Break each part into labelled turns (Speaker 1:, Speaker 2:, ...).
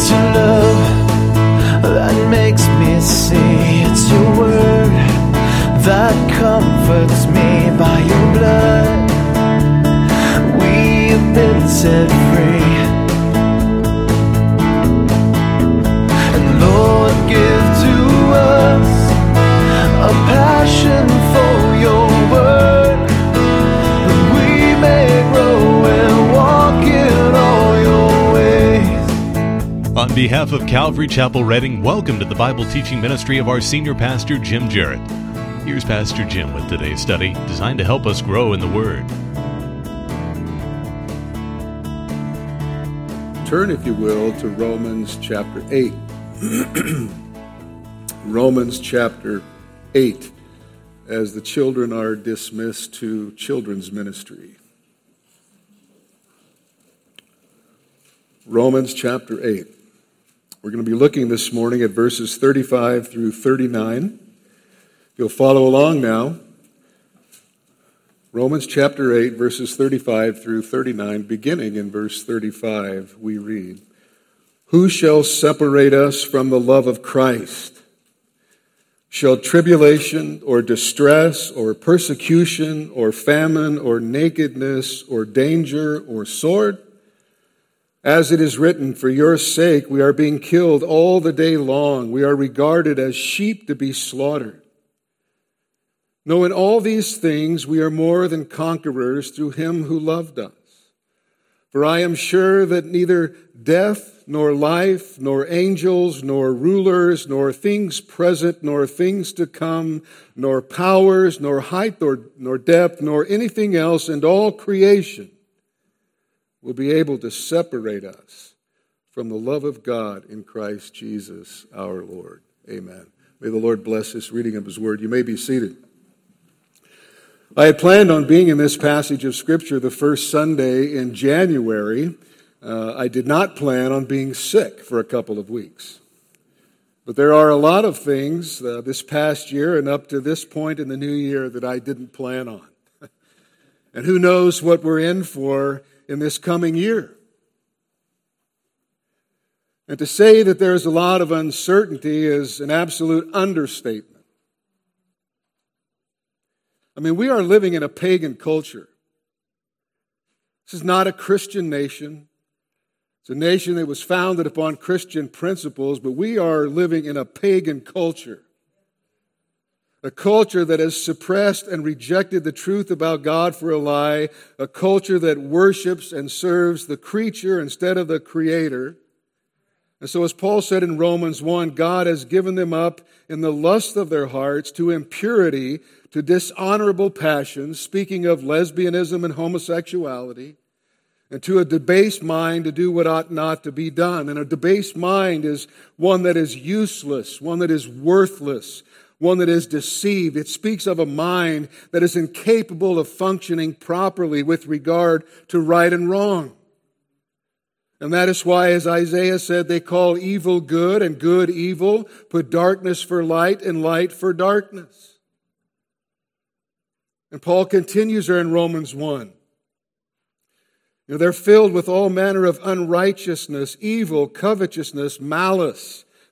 Speaker 1: It's your love that makes me see. It's your word that comforts me by your blood. We've been set free.
Speaker 2: On behalf of Calvary Chapel Reading, welcome to the Bible teaching ministry of our senior pastor, Jim Jarrett. Here's Pastor Jim with today's study, designed to help us grow in the Word.
Speaker 3: Turn, if you will, to Romans chapter 8. Romans chapter 8, as the children are dismissed to children's ministry. Romans chapter 8. We're going to be looking this morning at verses 35 through 39. You'll follow along now. Romans chapter 8, verses 35 through 39, beginning in verse 35, we read Who shall separate us from the love of Christ? Shall tribulation or distress or persecution or famine or nakedness or danger or sword? As it is written, For your sake we are being killed all the day long. We are regarded as sheep to be slaughtered. No, in all these things we are more than conquerors through him who loved us. For I am sure that neither death, nor life, nor angels, nor rulers, nor things present, nor things to come, nor powers, nor height, nor, nor depth, nor anything else in all creation will be able to separate us from the love of God in Christ Jesus our Lord. Amen. May the Lord bless this reading of his word. You may be seated. I had planned on being in this passage of Scripture the first Sunday in January. Uh, I did not plan on being sick for a couple of weeks. But there are a lot of things uh, this past year and up to this point in the new year that I didn't plan on. and who knows what we're in for in this coming year. And to say that there's a lot of uncertainty is an absolute understatement. I mean, we are living in a pagan culture. This is not a Christian nation. It's a nation that was founded upon Christian principles, but we are living in a pagan culture. A culture that has suppressed and rejected the truth about God for a lie. A culture that worships and serves the creature instead of the creator. And so, as Paul said in Romans 1, God has given them up in the lust of their hearts to impurity to dishonorable passions, speaking of lesbianism and homosexuality, and to a debased mind to do what ought not to be done. And a debased mind is one that is useless, one that is worthless, one that is deceived. It speaks of a mind that is incapable of functioning properly with regard to right and wrong. And that is why, as Isaiah said, they call evil good and good evil, put darkness for light and light for darkness. And Paul continues there in Romans 1. You know, they're filled with all manner of unrighteousness, evil, covetousness, malice.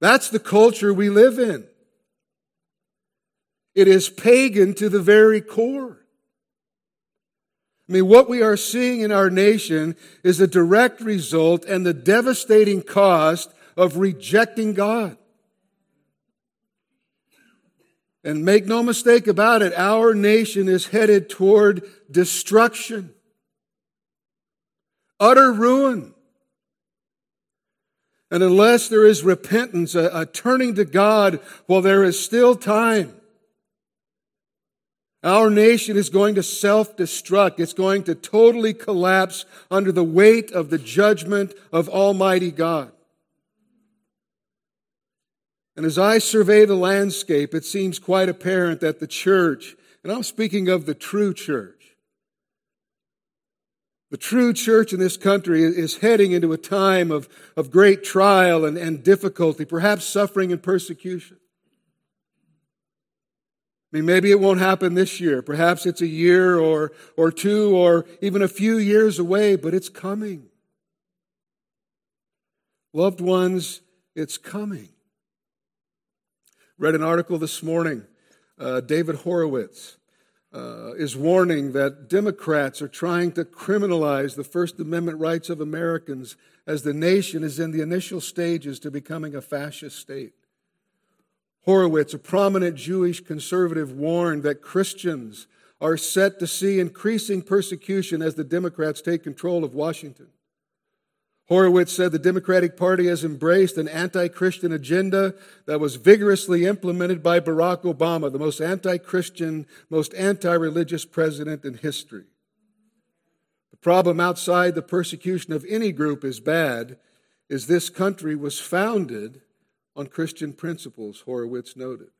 Speaker 3: That's the culture we live in. It is pagan to the very core. I mean, what we are seeing in our nation is a direct result and the devastating cost of rejecting God. And make no mistake about it, our nation is headed toward destruction, utter ruin. And unless there is repentance, a, a, turning to God while there is still time, our nation is going to self destruct. It's going to totally collapse under the weight of the judgment of Almighty God. And as I survey the landscape, it seems quite apparent that the church, and I'm speaking of the true church, the true church in this country is heading into a time of, of great trial and, and difficulty, perhaps suffering and persecution. I mean, maybe it won't happen this year. Perhaps it's a year or, or two or even a few years away, but it's coming. Loved ones, it's coming. Read an article this morning. Uh, David Horowitz uh, is warning that Democrats are trying to criminalize the First Amendment rights of Americans as the nation is in the initial stages to becoming a fascist state. Horowitz, a prominent Jewish conservative, warned that Christians are set to see increasing persecution as the Democrats take control of Washington. Horowitz said the Democratic Party has embraced an anti Christian agenda that was vigorously implemented by Barack Obama, the most anti Christian, most anti religious president in history. The problem outside the persecution of any group is bad, is this country was founded on Christian principles, Horowitz noted.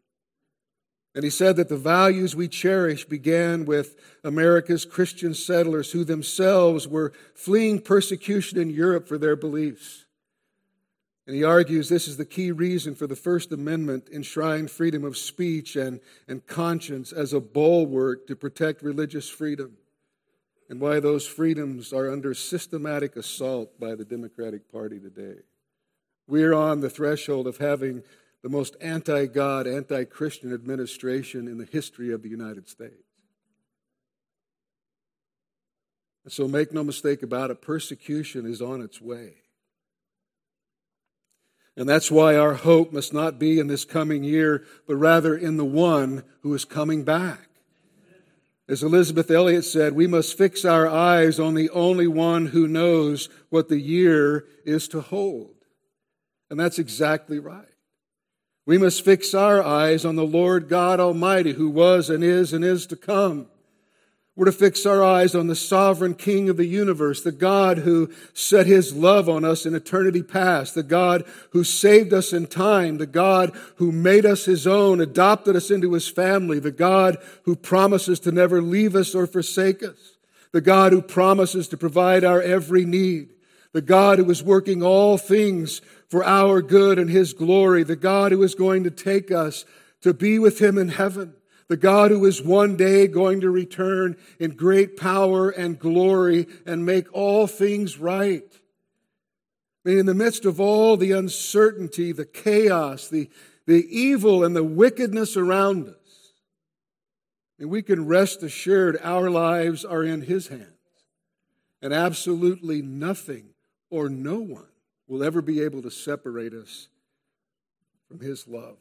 Speaker 3: And he said that the values we cherish began with America's Christian settlers who themselves were fleeing persecution in Europe for their beliefs. And he argues this is the key reason for the First Amendment enshrined freedom of speech and, and conscience as a bulwark to protect religious freedom, and why those freedoms are under systematic assault by the Democratic Party today. We're on the threshold of having the most anti God, anti Christian administration in the history of the United States. And so make no mistake about it, persecution is on its way. And that's why our hope must not be in this coming year, but rather in the one who is coming back. As Elisabeth Elliot said, we must fix our eyes on the only one who knows what the year is to hold. And that's exactly right. We must fix our eyes on the Lord God Almighty, who was and is and is to come. We're to fix our eyes on the sovereign King of the universe, the God who set his love on us in eternity past, the God who saved us in time, the God who made us his own, adopted us into his family, the God who promises to never leave us or forsake us, the God who promises to provide our every need, the God who is working all things for our good and His glory, the God who is going to take us to be with Him in heaven, the God who is one day going to return in great power and glory and make all things right. in the midst of all the uncertainty, the chaos, the, the evil, and the wickedness around us, and we can rest assured our lives are in His hands, and absolutely nothing or no one will ever be able to separate us from His love.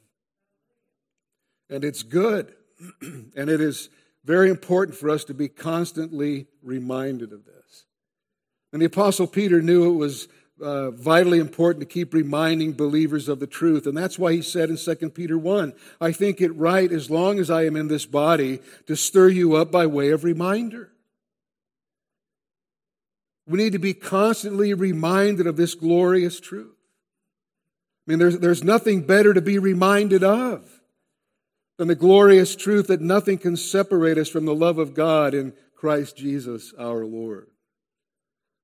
Speaker 3: And it's good, and it is very important for us to be constantly reminded of this. And the Apostle Peter knew it was uh, vitally important to keep reminding believers of the truth. And that's why he said in 2 Peter 1, I think it right, as long as I am in this body, to stir you up by way of reminder. We need to be constantly reminded of this glorious truth. I mean, there's, there's nothing better to be reminded of than the glorious truth that nothing can separate us from the love of God in Christ Jesus our Lord.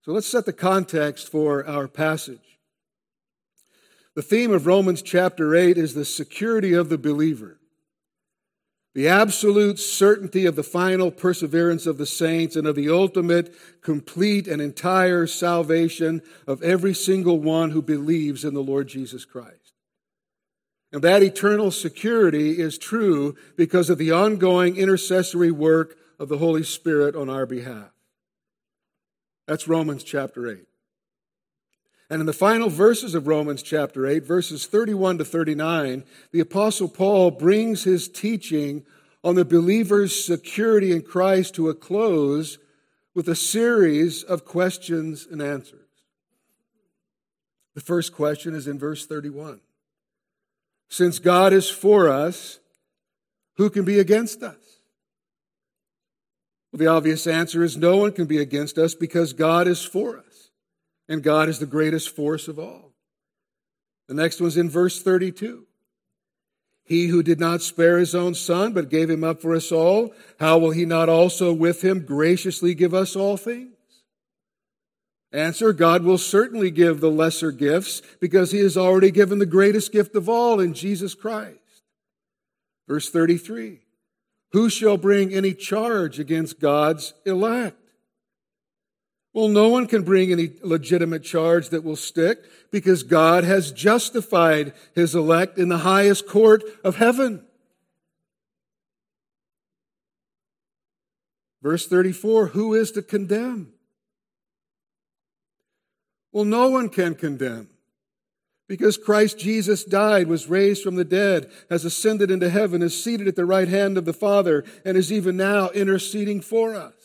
Speaker 3: So let's set the context for our passage. The theme of Romans chapter 8 is the security of the believer the absolute certainty of the final perseverance of the saints and of the ultimate, complete, and entire salvation of every single one who believes in the Lord Jesus Christ. And that eternal security is true because of the ongoing intercessory work of the Holy Spirit on our behalf. That's Romans chapter 8. And in the final verses of Romans chapter 8, verses 31 to 39, the Apostle Paul brings his teaching on the believer's security in Christ to a close with a series of questions and answers. The first question is in verse 31. Since God is for us, who can be against us? Well, the obvious answer is no one can be against us because God is for us and God is the greatest force of all. The next one's in verse 32. He who did not spare his own son, but gave him up for us all, how will he not also with him graciously give us all things? Answer God will certainly give the lesser gifts because he has already given the greatest gift of all in Jesus Christ. Verse 33 Who shall bring any charge against God's elect? Well, no one can bring any legitimate charge that will stick because God has justified his elect in the highest court of heaven. Verse 34 Who is to condemn? Well, no one can condemn because Christ Jesus died, was raised from the dead, has ascended into heaven, is seated at the right hand of the Father, and is even now interceding for us.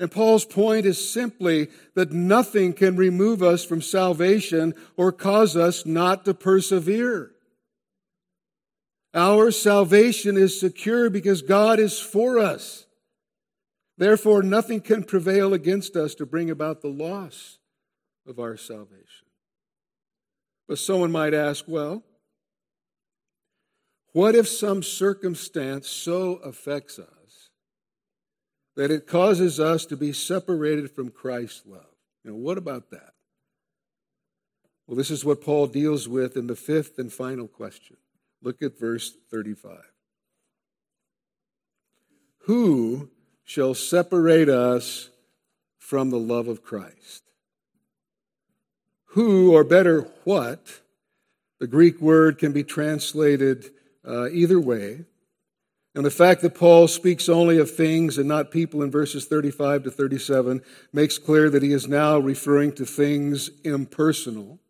Speaker 3: And Paul's point is simply that nothing can remove us from salvation or cause us not to persevere. Our salvation is secure because God is for us. Therefore, nothing can prevail against us to bring about the loss of our salvation. But someone might ask, well, what if some circumstance so affects us that it causes us to be separated from Christ's love. You know, what about that? Well, this is what Paul deals with in the fifth and final question. Look at verse 35. Who shall separate us from the love of Christ? Who, or better, what? The Greek word can be translated uh, either way. And the fact that Paul speaks only of things and not people in verses 35 to 37 makes clear that he is now referring to things impersonal.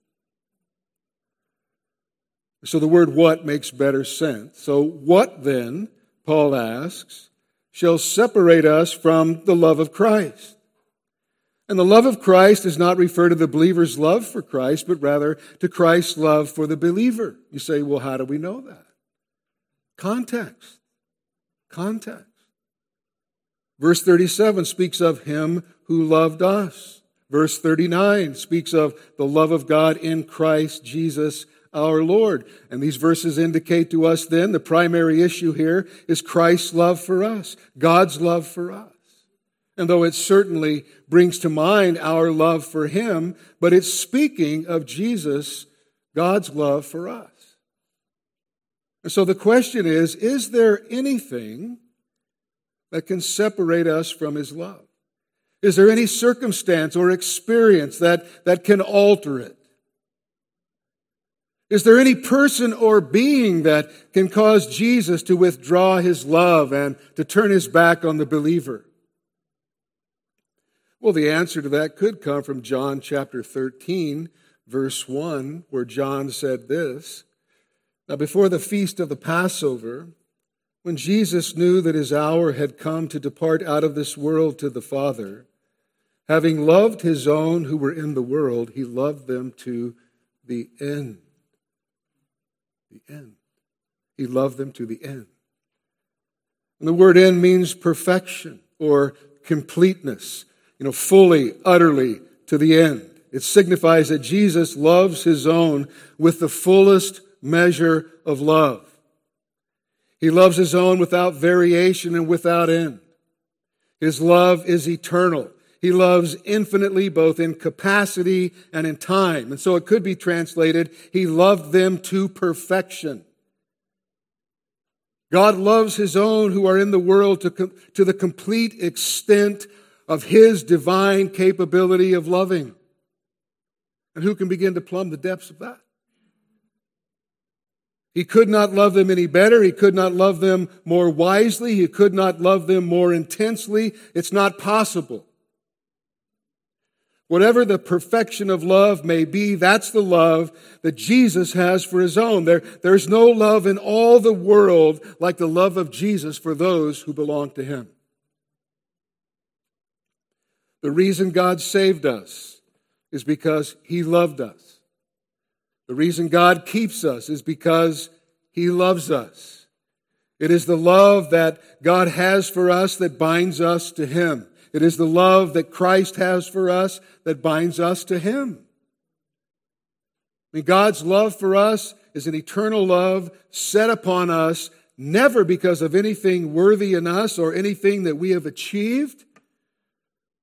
Speaker 3: So the word what makes better sense. So, what then, Paul asks, shall separate us from the love of Christ? And the love of Christ does not refer to the believer's love for Christ, but rather to Christ's love for the believer. You say, well, how do we know that? Context. Context. Verse 37 speaks of him who loved us. Verse 39 speaks of the love of God in Christ Jesus our Lord. And these verses indicate to us then the primary issue here is Christ's love for us, God's love for us. And though it certainly brings to mind our love for Him, but it's speaking of Jesus, God's love for us. And so the question is is there anything that can separate us from His love? Is there any circumstance or experience that, that can alter it? Is there any person or being that can cause Jesus to withdraw his love and to turn his back on the believer? Well, the answer to that could come from John chapter 13, verse 1, where John said this now, before the feast of the Passover, when Jesus knew that his hour had come to depart out of this world to the Father, having loved his own who were in the world, he loved them to the end. The end. He loved them to the end. And the word end means perfection or completeness, you know, fully, utterly to the end. It signifies that Jesus loves his own with the fullest measure of love. He loves his own without variation and without end. His love is eternal. He loves infinitely, both in capacity and in time. And so it could be translated, He loved them to perfection. God loves His own who are in the world to, to the complete extent of His divine capability of loving. And who can begin to plumb the depths of that? He could not love them any better. He could not love them more wisely. He could not love them more intensely. It's not possible. Whatever the perfection of love may be, that's the love that Jesus has for his own. There, there's no love in all the world like the love of Jesus for those who belong to him. The reason God saved us is because he loved us. The reason God keeps us is because He loves us. It is the love that God has for us that binds us to Him. It is the love that Christ has for us that binds us to Him. I mean, God's love for us is an eternal love set upon us, never because of anything worthy in us or anything that we have achieved.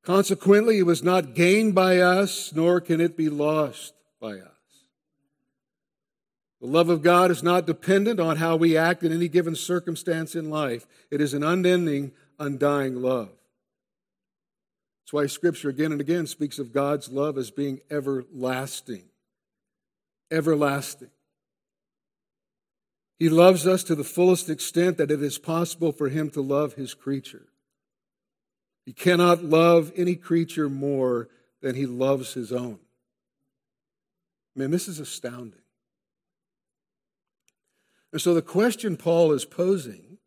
Speaker 3: Consequently, it was not gained by us, nor can it be lost by us. The love of God is not dependent on how we act in any given circumstance in life. It is an unending, undying love. That's why Scripture again and again speaks of God's love as being everlasting. Everlasting. He loves us to the fullest extent that it is possible for Him to love His creature. He cannot love any creature more than He loves His own. Man, this is astounding. And so the question Paul is posing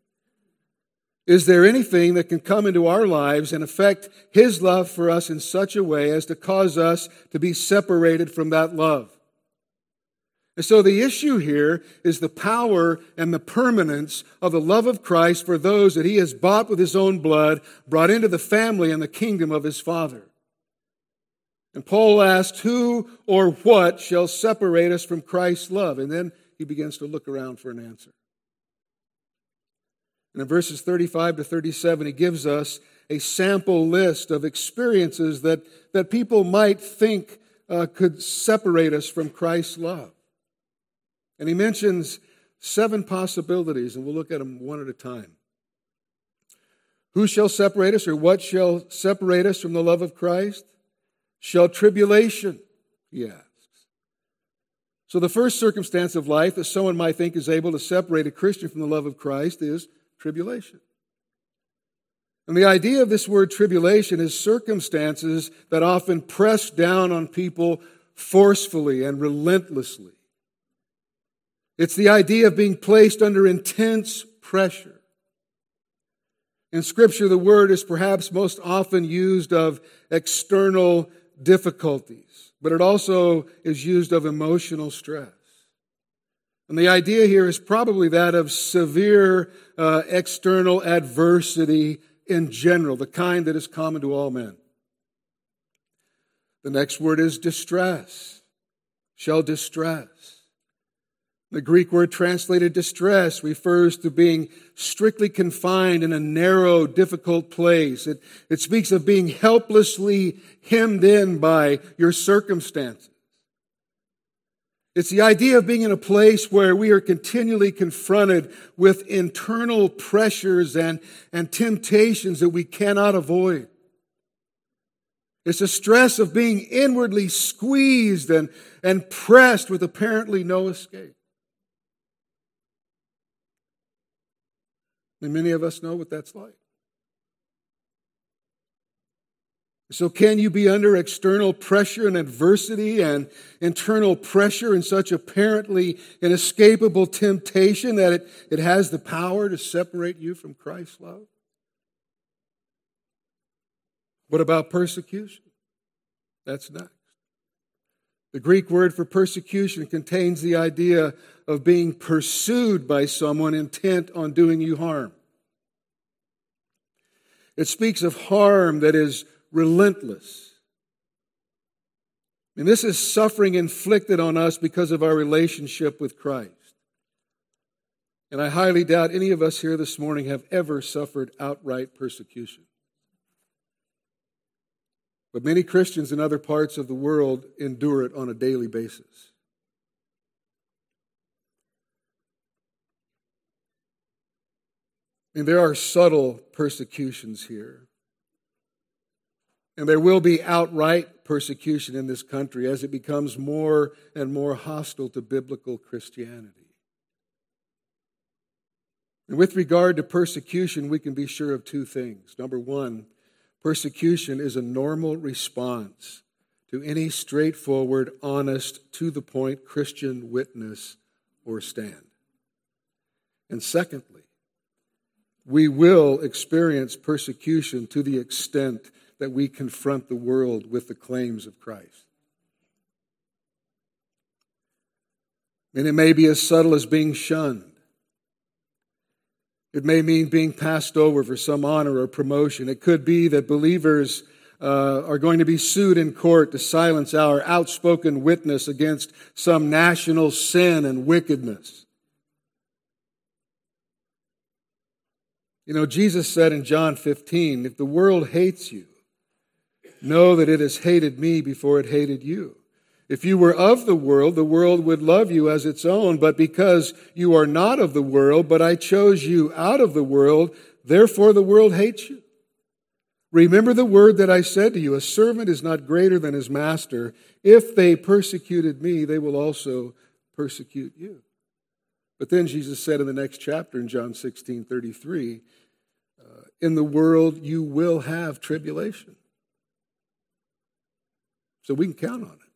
Speaker 3: is there anything that can come into our lives and affect his love for us in such a way as to cause us to be separated from that love? And so the issue here is the power and the permanence of the love of Christ for those that he has bought with his own blood, brought into the family and the kingdom of his Father. And Paul asks, Who or what shall separate us from Christ's love? And then he begins to look around for an answer. And in verses 35 to 37, he gives us a sample list of experiences that, that people might think uh, could separate us from Christ's love. And he mentions seven possibilities, and we'll look at them one at a time. Who shall separate us, or what shall separate us from the love of Christ? Shall tribulation, asks. So, the first circumstance of life that someone might think is able to separate a Christian from the love of Christ is tribulation. And the idea of this word tribulation is circumstances that often press down on people forcefully and relentlessly. It's the idea of being placed under intense pressure. In Scripture, the word is perhaps most often used of external difficulties, but it also is used of emotional stress. And the idea here is probably that of severe uh, external adversity in general, the kind that is common to all men. The next word is distress, shall distress. The Greek word translated distress refers to being strictly confined in a narrow, difficult place. It, it speaks of being helplessly hemmed in by your circumstances. It's the idea of being in a place where we are continually confronted with internal pressures and, and temptations that we cannot avoid. It's the stress of being inwardly squeezed and, and pressed with apparently no escape. And many of us know what that's like. So, can you be under external pressure and adversity and internal pressure and such apparently inescapable temptation that it, it has the power to separate you from Christ's love? What about persecution? That's next. The Greek word for persecution contains the idea of being pursued by someone intent on doing you harm. It speaks of harm that is relentless. And this is suffering inflicted on us because of our relationship with Christ. And I highly doubt any of us here this morning have ever suffered outright persecution. But many Christians in other parts of the world endure it on a daily basis. And there are subtle persecutions here. And there will be outright persecution in this country as it becomes more and more hostile to biblical Christianity. And with regard to persecution, we can be sure of two things. Number one, persecution is a normal response to any straightforward, honest, to the point Christian witness or stand. And secondly, we will experience persecution to the extent that we confront the world with the claims of Christ. And it may be as subtle as being shunned. It may mean being passed over for some honor or promotion. It could be that believers uh, are going to be sued in court to silence our outspoken witness against some national sin and wickedness. You know, Jesus said in John 15, if the world hates you, know that it has hated me before it hated you. If you were of the world, the world would love you as its own, but because you are not of the world, but I chose you out of the world, therefore the world hates you. Remember the word that I said to you a servant is not greater than his master. If they persecuted me, they will also persecute you. But then Jesus said in the next chapter in John 16 33, uh, in the world you will have tribulation. So we can count on it.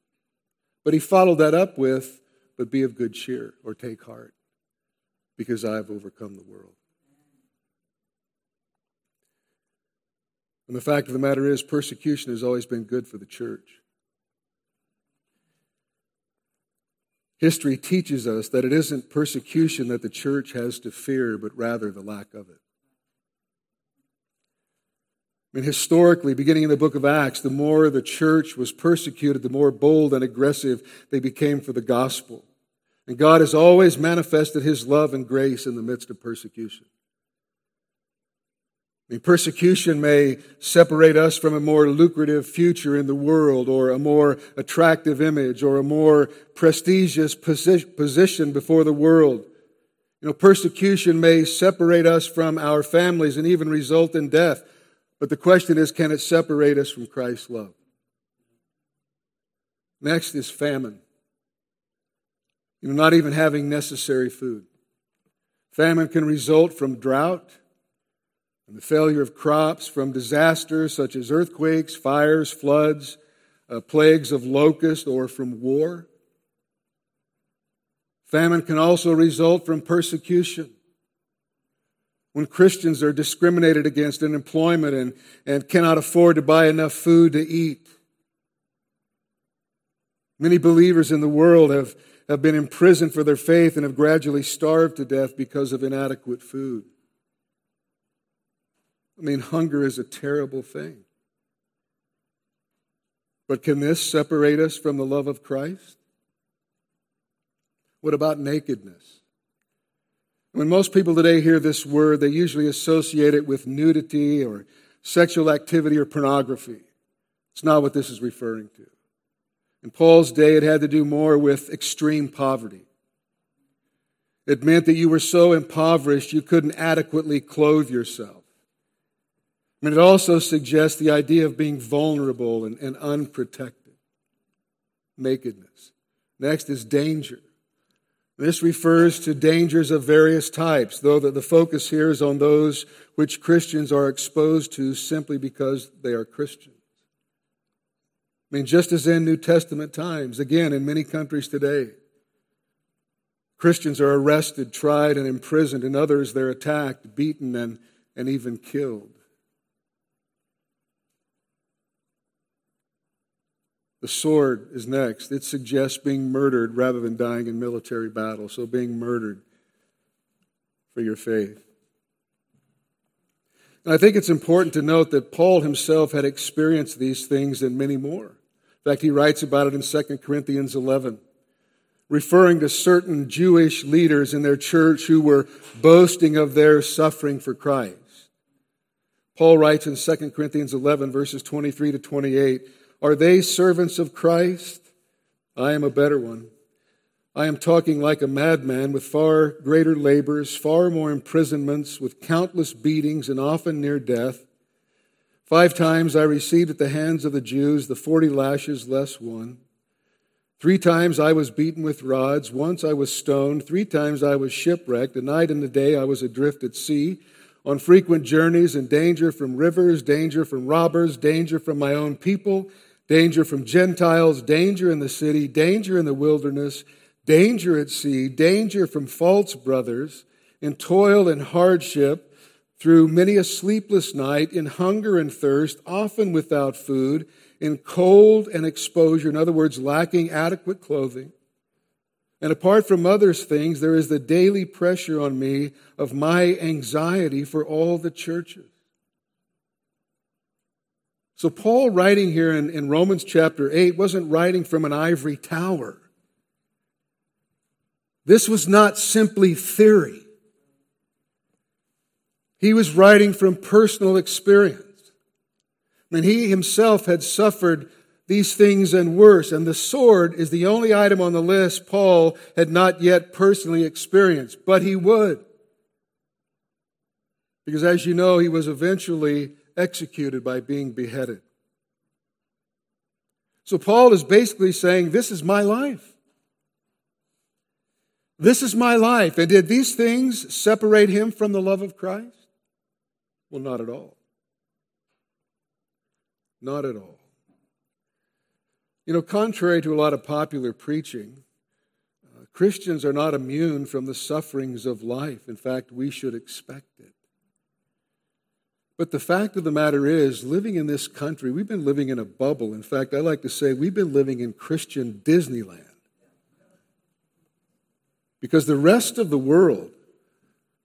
Speaker 3: But he followed that up with, but be of good cheer or take heart because I have overcome the world. And the fact of the matter is, persecution has always been good for the church. History teaches us that it isn't persecution that the church has to fear, but rather the lack of it. I mean, historically, beginning in the book of Acts, the more the church was persecuted, the more bold and aggressive they became for the gospel. And God has always manifested his love and grace in the midst of persecution. I mean, persecution may separate us from a more lucrative future in the world, or a more attractive image, or a more prestigious position before the world. You know, persecution may separate us from our families and even result in death. But the question is can it separate us from Christ's love? Next is famine. You know, not even having necessary food. Famine can result from drought and the failure of crops, from disasters such as earthquakes, fires, floods, uh, plagues of locusts, or from war. Famine can also result from persecution when Christians are discriminated against in employment and, and cannot afford to buy enough food to eat. Many believers in the world have, have been imprisoned for their faith and have gradually starved to death because of inadequate food. I mean, hunger is a terrible thing. But can this separate us from the love of Christ? What about nakedness? When most people today hear this word, they usually associate it with nudity or sexual activity or pornography. It's not what this is referring to. In Paul's day, it had to do more with extreme poverty. It meant that you were so impoverished you couldn't adequately clothe yourself. I mean, it also suggests the idea of being vulnerable and, and unprotected, nakedness. Next is danger. This refers to dangers of various types, though the focus here is on those which Christians are exposed to simply because they are Christians. I mean, just as in New Testament times, again, in many countries today, Christians are arrested, tried, and imprisoned. In others, they're attacked, beaten, and, and even killed. The sword is next. It suggests being murdered rather than dying in military battle. So, being murdered for your faith. And I think it's important to note that Paul himself had experienced these things and many more. In fact, he writes about it in 2 Corinthians 11, referring to certain Jewish leaders in their church who were boasting of their suffering for Christ. Paul writes in 2 Corinthians 11, verses 23 to 28 are they servants of Christ? I am a better one. I am talking like a madman with far greater labors, far more imprisonments, with countless beatings, and often near death. Five times I received at the hands of the Jews the forty lashes less one. Three times I was beaten with rods. Once I was stoned. Three times I was shipwrecked. A night and a day I was adrift at sea, on frequent journeys in danger from rivers, danger from robbers, danger from my own people danger from Gentiles, danger in the city, danger in the wilderness, danger at sea, danger from false brothers, in toil and hardship, through many a sleepless night, in hunger and thirst, often without food, in cold and exposure, in other words, lacking adequate clothing. And apart from others things, there is the daily pressure on me of my anxiety for all the churches. So, Paul, writing here in, in Romans chapter 8, wasn't writing from an ivory tower. This was not simply theory. He was writing from personal experience. Mean, he himself had suffered these things and worse, and the sword is the only item on the list Paul had not yet personally experienced, but he would. Because as you know, he was eventually executed by being beheaded. So Paul is basically saying, This is my life. This is my life. And did these things separate him from the love of Christ? Well, not at all. Not at all. You know, contrary to a lot of popular preaching, uh, Christians are not immune from the sufferings of life. In fact, we should expect it. But the fact of the matter is, living in this country, we've been living in a bubble. In fact, I like to say we've been living in Christian Disneyland. Because the rest of the world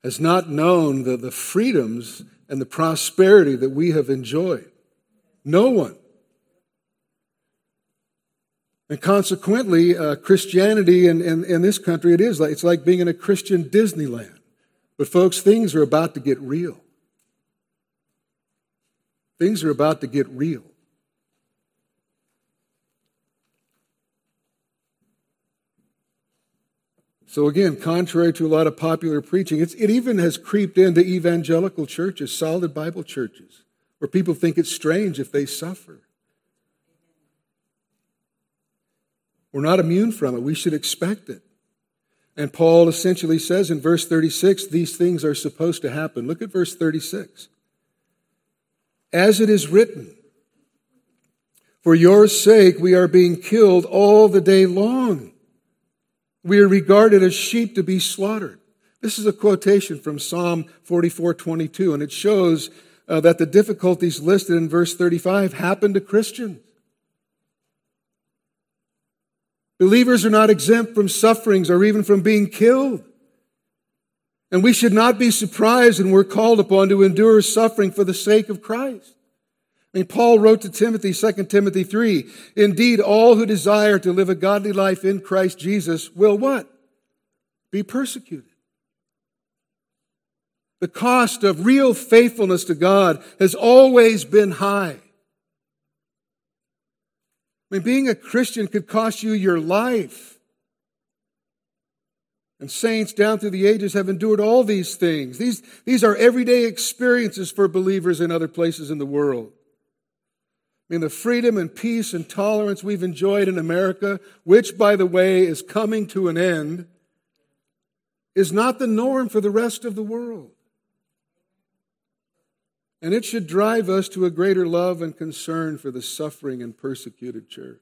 Speaker 3: has not known the, the freedoms and the prosperity that we have enjoyed. No one. And consequently, uh, Christianity in, in, in this country, it is like, it's like being in a Christian Disneyland. But folks, things are about to get real. Things are about to get real. So, again, contrary to a lot of popular preaching, it even has creeped into evangelical churches, solid Bible churches, where people think it's strange if they suffer. We're not immune from it. We should expect it. And Paul essentially says in verse 36 these things are supposed to happen. Look at verse 36 as it is written, For your sake we are being killed all the day long. We are regarded as sheep to be slaughtered. This is a quotation from Psalm 44 22, and it shows uh, that the difficulties listed in verse 35 happen to Christians. Believers are not exempt from sufferings or even from being killed. And we should not be surprised when we're called upon to endure suffering for the sake of Christ. I mean, Paul wrote to Timothy, 2 Timothy 3, indeed, all who desire to live a godly life in Christ Jesus will what? Be persecuted. The cost of real faithfulness to God has always been high. I mean, being a Christian could cost you your life. And saints down through the ages have endured all these things. These, these are everyday experiences for believers in other places in the world. I mean, the freedom and peace and tolerance we've enjoyed in America, which, by the way, is coming to an end, is not the norm for the rest of the world. And it should drive us to a greater love and concern for the suffering and persecuted church.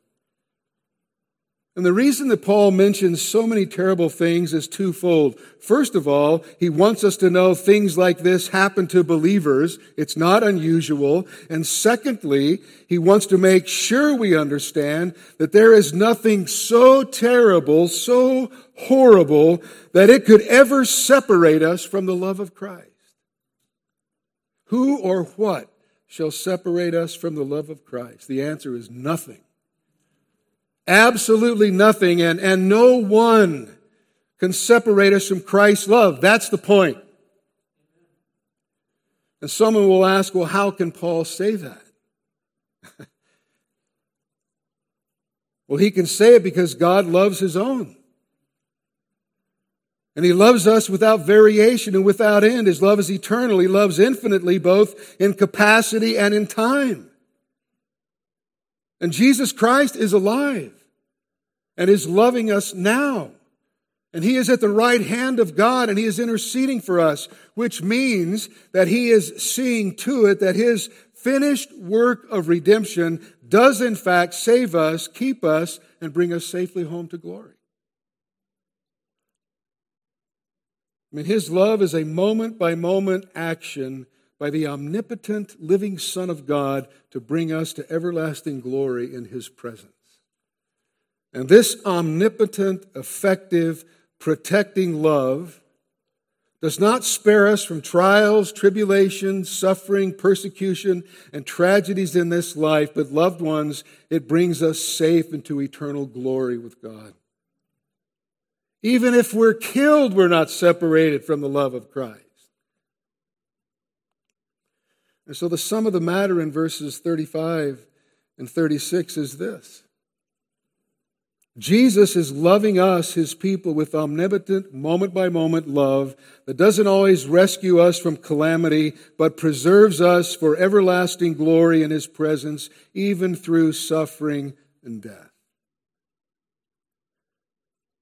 Speaker 3: And the reason that Paul mentions so many terrible things is twofold. First of all, he wants us to know things like this happen to believers. It's not unusual. And secondly, he wants to make sure we understand that there is nothing so terrible, so horrible, that it could ever separate us from the love of Christ. Who or what shall separate us from the love of Christ? The answer is nothing. Absolutely nothing, and, and no one can separate us from Christ's love. That's the point. And someone will ask, well, how can Paul say that? well, he can say it because God loves his own. And he loves us without variation and without end. His love is eternal. He loves infinitely, both in capacity and in time. And Jesus Christ is alive and is loving us now. And he is at the right hand of God and he is interceding for us, which means that he is seeing to it that his finished work of redemption does in fact save us, keep us, and bring us safely home to glory. I mean, his love is a moment by moment action by the omnipotent living Son of God to bring us to everlasting glory in his presence. And this omnipotent, effective, protecting love does not spare us from trials, tribulations, suffering, persecution, and tragedies in this life, but loved ones, it brings us safe into eternal glory with God. Even if we're killed, we're not separated from the love of Christ. And so the sum of the matter in verses 35 and 36 is this Jesus is loving us, his people, with omnipotent, moment by moment love that doesn't always rescue us from calamity, but preserves us for everlasting glory in his presence, even through suffering and death.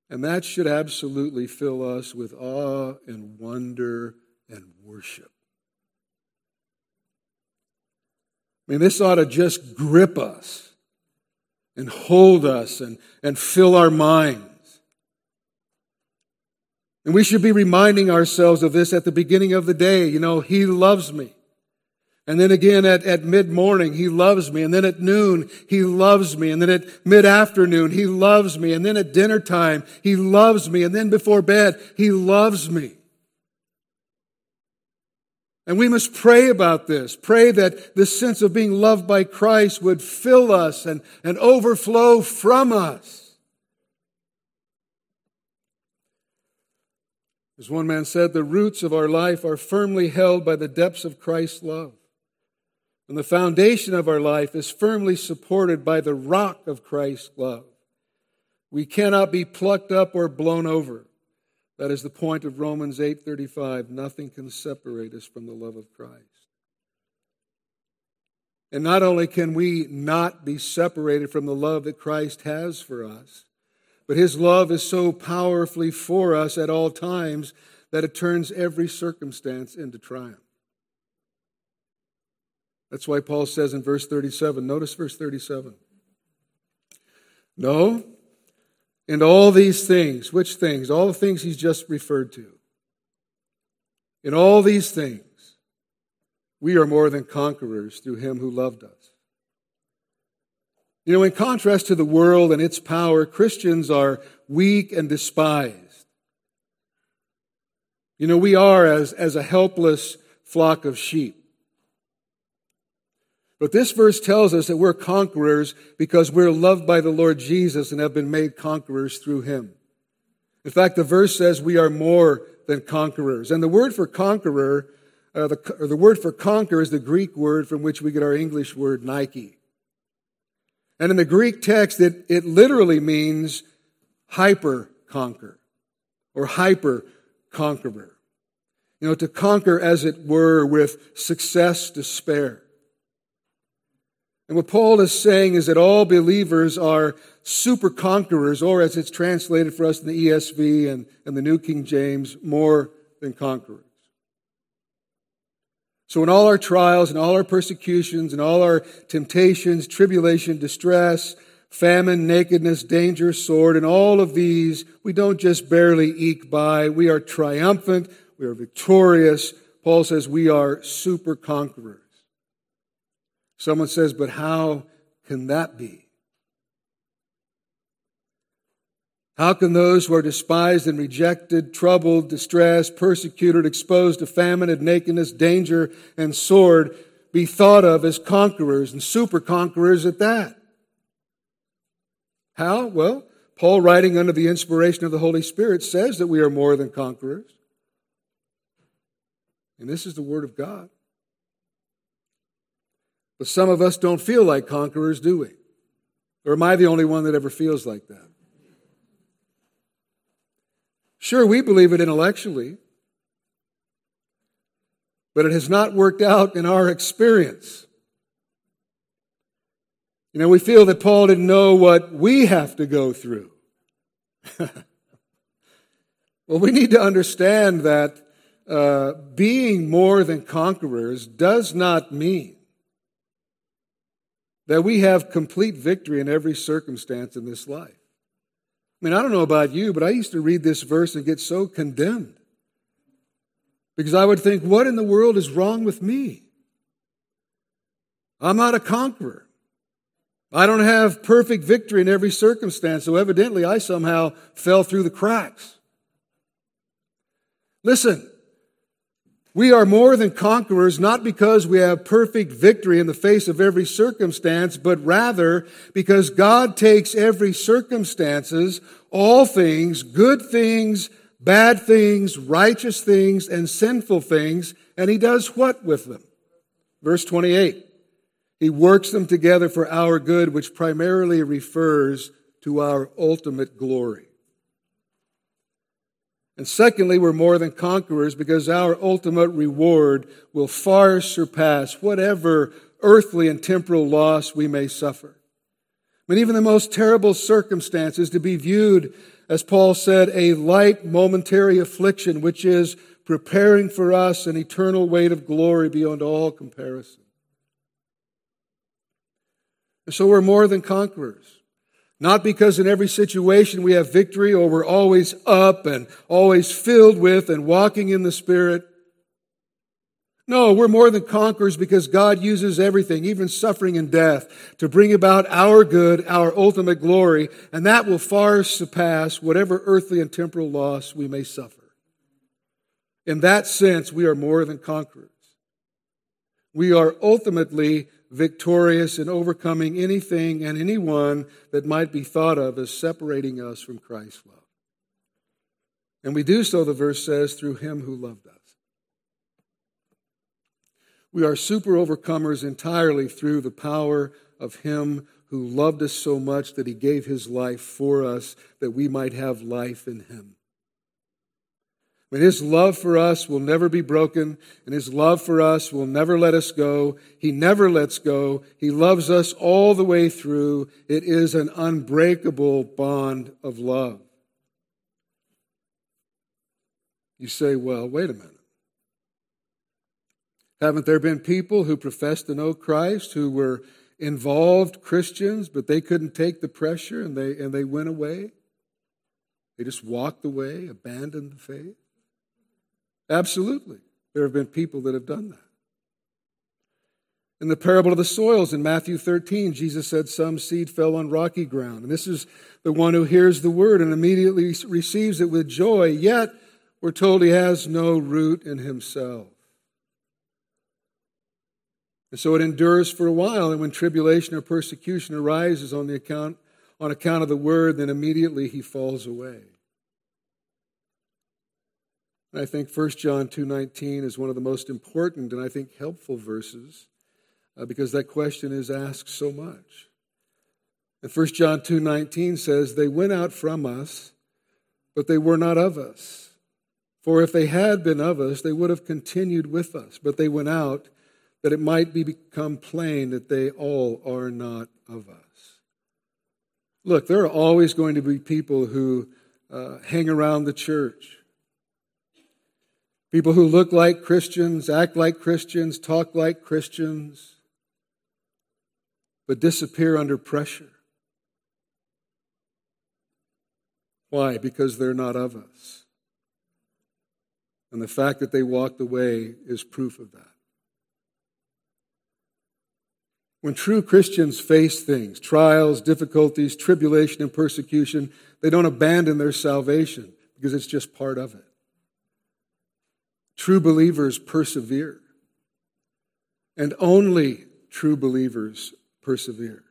Speaker 3: And that should absolutely fill us with awe and wonder and worship. I mean, this ought to just grip us and hold us and, and fill our minds. And we should be reminding ourselves of this at the beginning of the day. You know, He loves me. And then again at, at mid morning, He loves me. And then at noon, He loves me. And then at mid afternoon, He loves me. And then at dinner time, He loves me. And then before bed, He loves me. And we must pray about this. Pray that this sense of being loved by Christ would fill us and, and overflow from us. As one man said, the roots of our life are firmly held by the depths of Christ's love. And the foundation of our life is firmly supported by the rock of Christ's love. We cannot be plucked up or blown over. That is the point of Romans 8:35. Nothing can separate us from the love of Christ. And not only can we not be separated from the love that Christ has for us, but his love is so powerfully for us at all times that it turns every circumstance into triumph. That's why Paul says in verse 37, notice verse 37. No, in all these things, which things? All the things he's just referred to. In all these things, we are more than conquerors through him who loved us. You know, in contrast to the world and its power, Christians are weak and despised. You know, we are as, as a helpless flock of sheep. But this verse tells us that we're conquerors because we're loved by the Lord Jesus and have been made conquerors through him. In fact, the verse says we are more than conquerors. And the word for conqueror, uh, the, or the word for conquer is the Greek word from which we get our English word Nike. And in the Greek text, it, it literally means hyper conquer or hyper conqueror. You know, to conquer, as it were, with success to spare. And what Paul is saying is that all believers are super conquerors, or as it's translated for us in the ESV and, and the New King James, more than conquerors. So in all our trials and all our persecutions and all our temptations, tribulation, distress, famine, nakedness, danger, sword, and all of these, we don't just barely eke by. We are triumphant. We are victorious. Paul says we are super conquerors. Someone says, but how can that be? How can those who are despised and rejected, troubled, distressed, persecuted, exposed to famine and nakedness, danger, and sword be thought of as conquerors and super conquerors at that? How? Well, Paul, writing under the inspiration of the Holy Spirit, says that we are more than conquerors. And this is the Word of God. But some of us don't feel like conquerors, do we? Or am I the only one that ever feels like that? Sure, we believe it intellectually, but it has not worked out in our experience. You know, we feel that Paul didn't know what we have to go through. well, we need to understand that uh, being more than conquerors does not mean that we have complete victory in every circumstance in this life. I mean, I don't know about you, but I used to read this verse and get so condemned. Because I would think, what in the world is wrong with me? I'm not a conqueror. I don't have perfect victory in every circumstance, so evidently I somehow fell through the cracks. Listen, we are more than conquerors not because we have perfect victory in the face of every circumstance, but rather because God takes every circumstances, all things, good things, bad things, righteous things, and sinful things, and He does what with them? Verse 28. He works them together for our good, which primarily refers to our ultimate glory. And secondly, we're more than conquerors because our ultimate reward will far surpass whatever earthly and temporal loss we may suffer. Mean, even the most terrible circumstances to be viewed, as Paul said, a light momentary affliction, which is preparing for us an eternal weight of glory beyond all comparison. And so we're more than conquerors. Not because in every situation we have victory or we're always up and always filled with and walking in the Spirit. No, we're more than conquerors because God uses everything, even suffering and death, to bring about our good, our ultimate glory, and that will far surpass whatever earthly and temporal loss we may suffer. In that sense, we are more than conquerors. We are ultimately victorious in overcoming anything and anyone that might be thought of as separating us from Christ's love. And we do so, the verse says, through him who loved us. We are super overcomers entirely through the power of him who loved us so much that he gave his life for us that we might have life in him. But his love for us will never be broken, and his love for us will never let us go. He never lets go. He loves us all the way through. It is an unbreakable bond of love. You say, well, wait a minute. Haven't there been people who professed to know Christ who were involved Christians, but they couldn't take the pressure and they, and they went away? They just walked away, abandoned the faith? Absolutely. There have been people that have done that. In the parable of the soils in Matthew 13, Jesus said some seed fell on rocky ground. And this is the one who hears the word and immediately receives it with joy, yet we're told he has no root in himself. And so it endures for a while, and when tribulation or persecution arises on the account on account of the word, then immediately he falls away. I think 1 John 2.19 is one of the most important and I think helpful verses uh, because that question is asked so much. And 1 John 2.19 says, They went out from us, but they were not of us. For if they had been of us, they would have continued with us. But they went out that it might be become plain that they all are not of us. Look, there are always going to be people who uh, hang around the church People who look like Christians, act like Christians, talk like Christians, but disappear under pressure. Why? Because they're not of us. And the fact that they walked away is proof of that. When true Christians face things, trials, difficulties, tribulation, and persecution, they don't abandon their salvation because it's just part of it. True believers persevere. And only true believers persevere.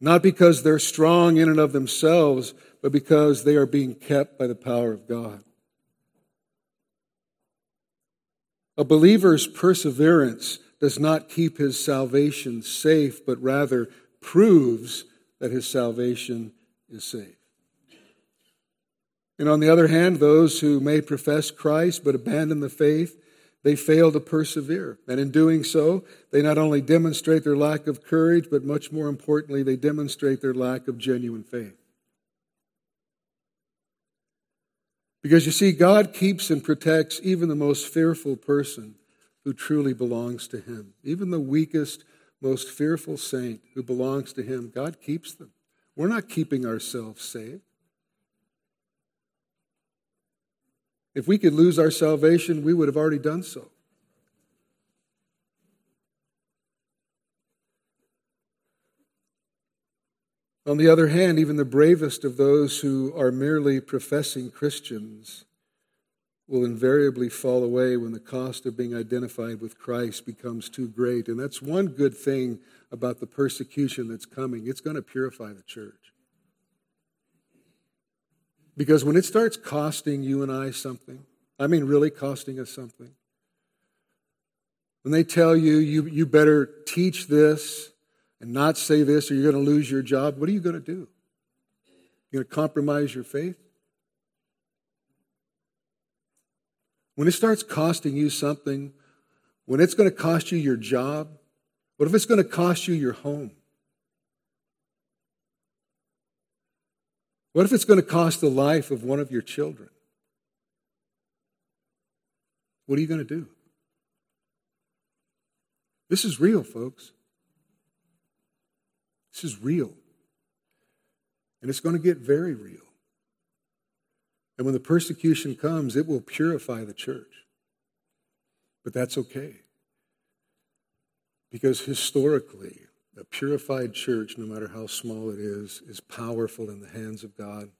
Speaker 3: Not because they're strong in and of themselves, but because they are being kept by the power of God. A believer's perseverance does not keep his salvation safe, but rather proves that his salvation is safe. And on the other hand, those who may profess Christ but abandon the faith, they fail to persevere. And in doing so, they not only demonstrate their lack of courage, but much more importantly, they demonstrate their lack of genuine faith. Because you see, God keeps and protects even the most fearful person who truly belongs to Him. Even the weakest, most fearful saint who belongs to Him, God keeps them. We're not keeping ourselves safe. If we could lose our salvation, we would have already done so. On the other hand, even the bravest of those who are merely professing Christians will invariably fall away when the cost of being identified with Christ becomes too great. And that's one good thing about the persecution that's coming it's going to purify the church. Because when it starts costing you and I something, I mean, really costing us something, when they tell you, you, you better teach this and not say this or you're going to lose your job, what are you going to do? You're going to compromise your faith? When it starts costing you something, when it's going to cost you your job, what if it's going to cost you your home? What if it's going to cost the life of one of your children? What are you going to do? This is real, folks. This is real. And it's going to get very real. And when the persecution comes, it will purify the church. But that's okay. Because historically, a purified church, no matter how small it is, is powerful in the hands of God.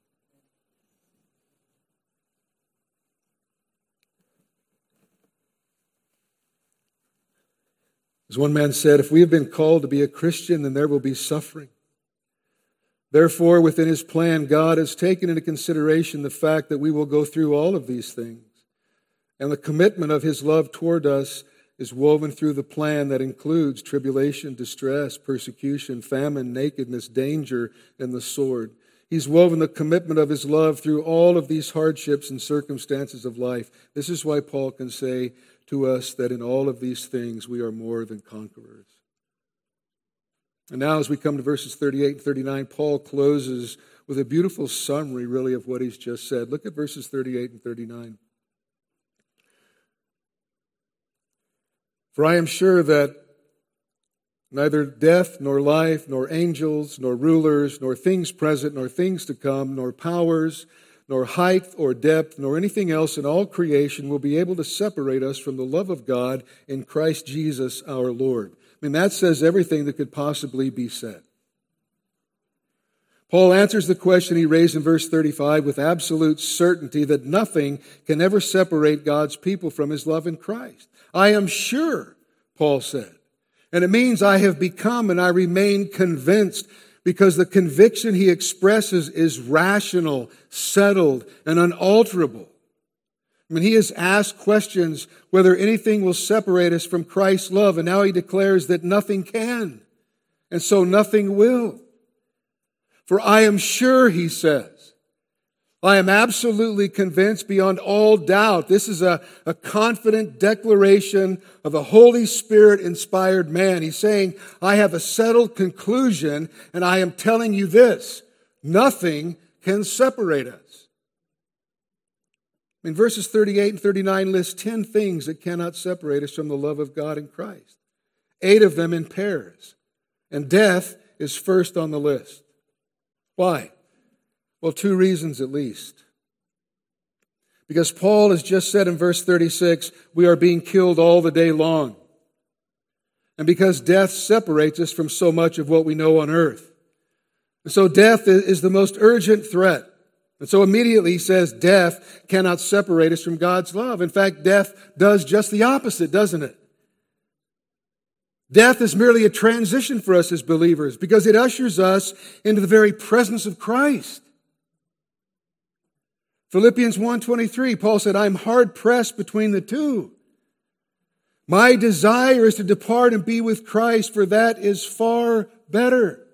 Speaker 3: As one man said, if we have been called to be a Christian, then there will be suffering. Therefore, within his plan, God has taken into consideration the fact that we will go through all of these things. And the commitment of his love toward us is woven through the plan that includes tribulation, distress, persecution, famine, nakedness, danger, and the sword. He's woven the commitment of his love through all of these hardships and circumstances of life. This is why Paul can say to us that in all of these things we are more than conquerors. And now, as we come to verses 38 and 39, Paul closes with a beautiful summary, really, of what he's just said. Look at verses 38 and 39. For I am sure that neither death, nor life, nor angels, nor rulers, nor things present, nor things to come, nor powers, nor height or depth, nor anything else in all creation will be able to separate us from the love of God in Christ Jesus our Lord. I mean, that says everything that could possibly be said. Paul answers the question he raised in verse 35 with absolute certainty that nothing can ever separate God's people from his love in Christ. I am sure, Paul said. And it means I have become and I remain convinced because the conviction he expresses is rational, settled, and unalterable. Mean, he has asked questions whether anything will separate us from Christ's love, and now he declares that nothing can, and so nothing will. For I am sure, he says, I am absolutely convinced beyond all doubt. This is a, a confident declaration of a Holy Spirit inspired man. He's saying, I have a settled conclusion, and I am telling you this nothing can separate us. In verses 38 and 39 list 10 things that cannot separate us from the love of God in Christ. Eight of them in pairs. And death is first on the list. Why? Well, two reasons at least. Because Paul has just said in verse 36, we are being killed all the day long. And because death separates us from so much of what we know on earth. And so death is the most urgent threat. And so immediately he says death cannot separate us from God's love. In fact, death does just the opposite, doesn't it? Death is merely a transition for us as believers because it ushers us into the very presence of Christ. Philippians 1:23 Paul said I'm hard pressed between the two. My desire is to depart and be with Christ for that is far better.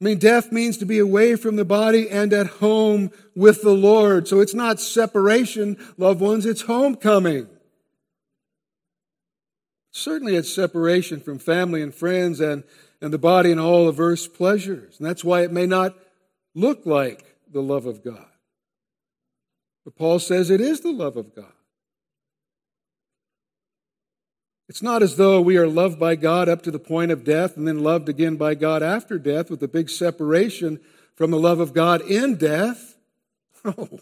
Speaker 3: I mean, death means to be away from the body and at home with the Lord. So it's not separation, loved ones, it's homecoming. Certainly it's separation from family and friends and, and the body and all of earth's pleasures. And that's why it may not look like the love of God. But Paul says it is the love of God. It's not as though we are loved by God up to the point of death and then loved again by God after death with a big separation from the love of God in death. Oh,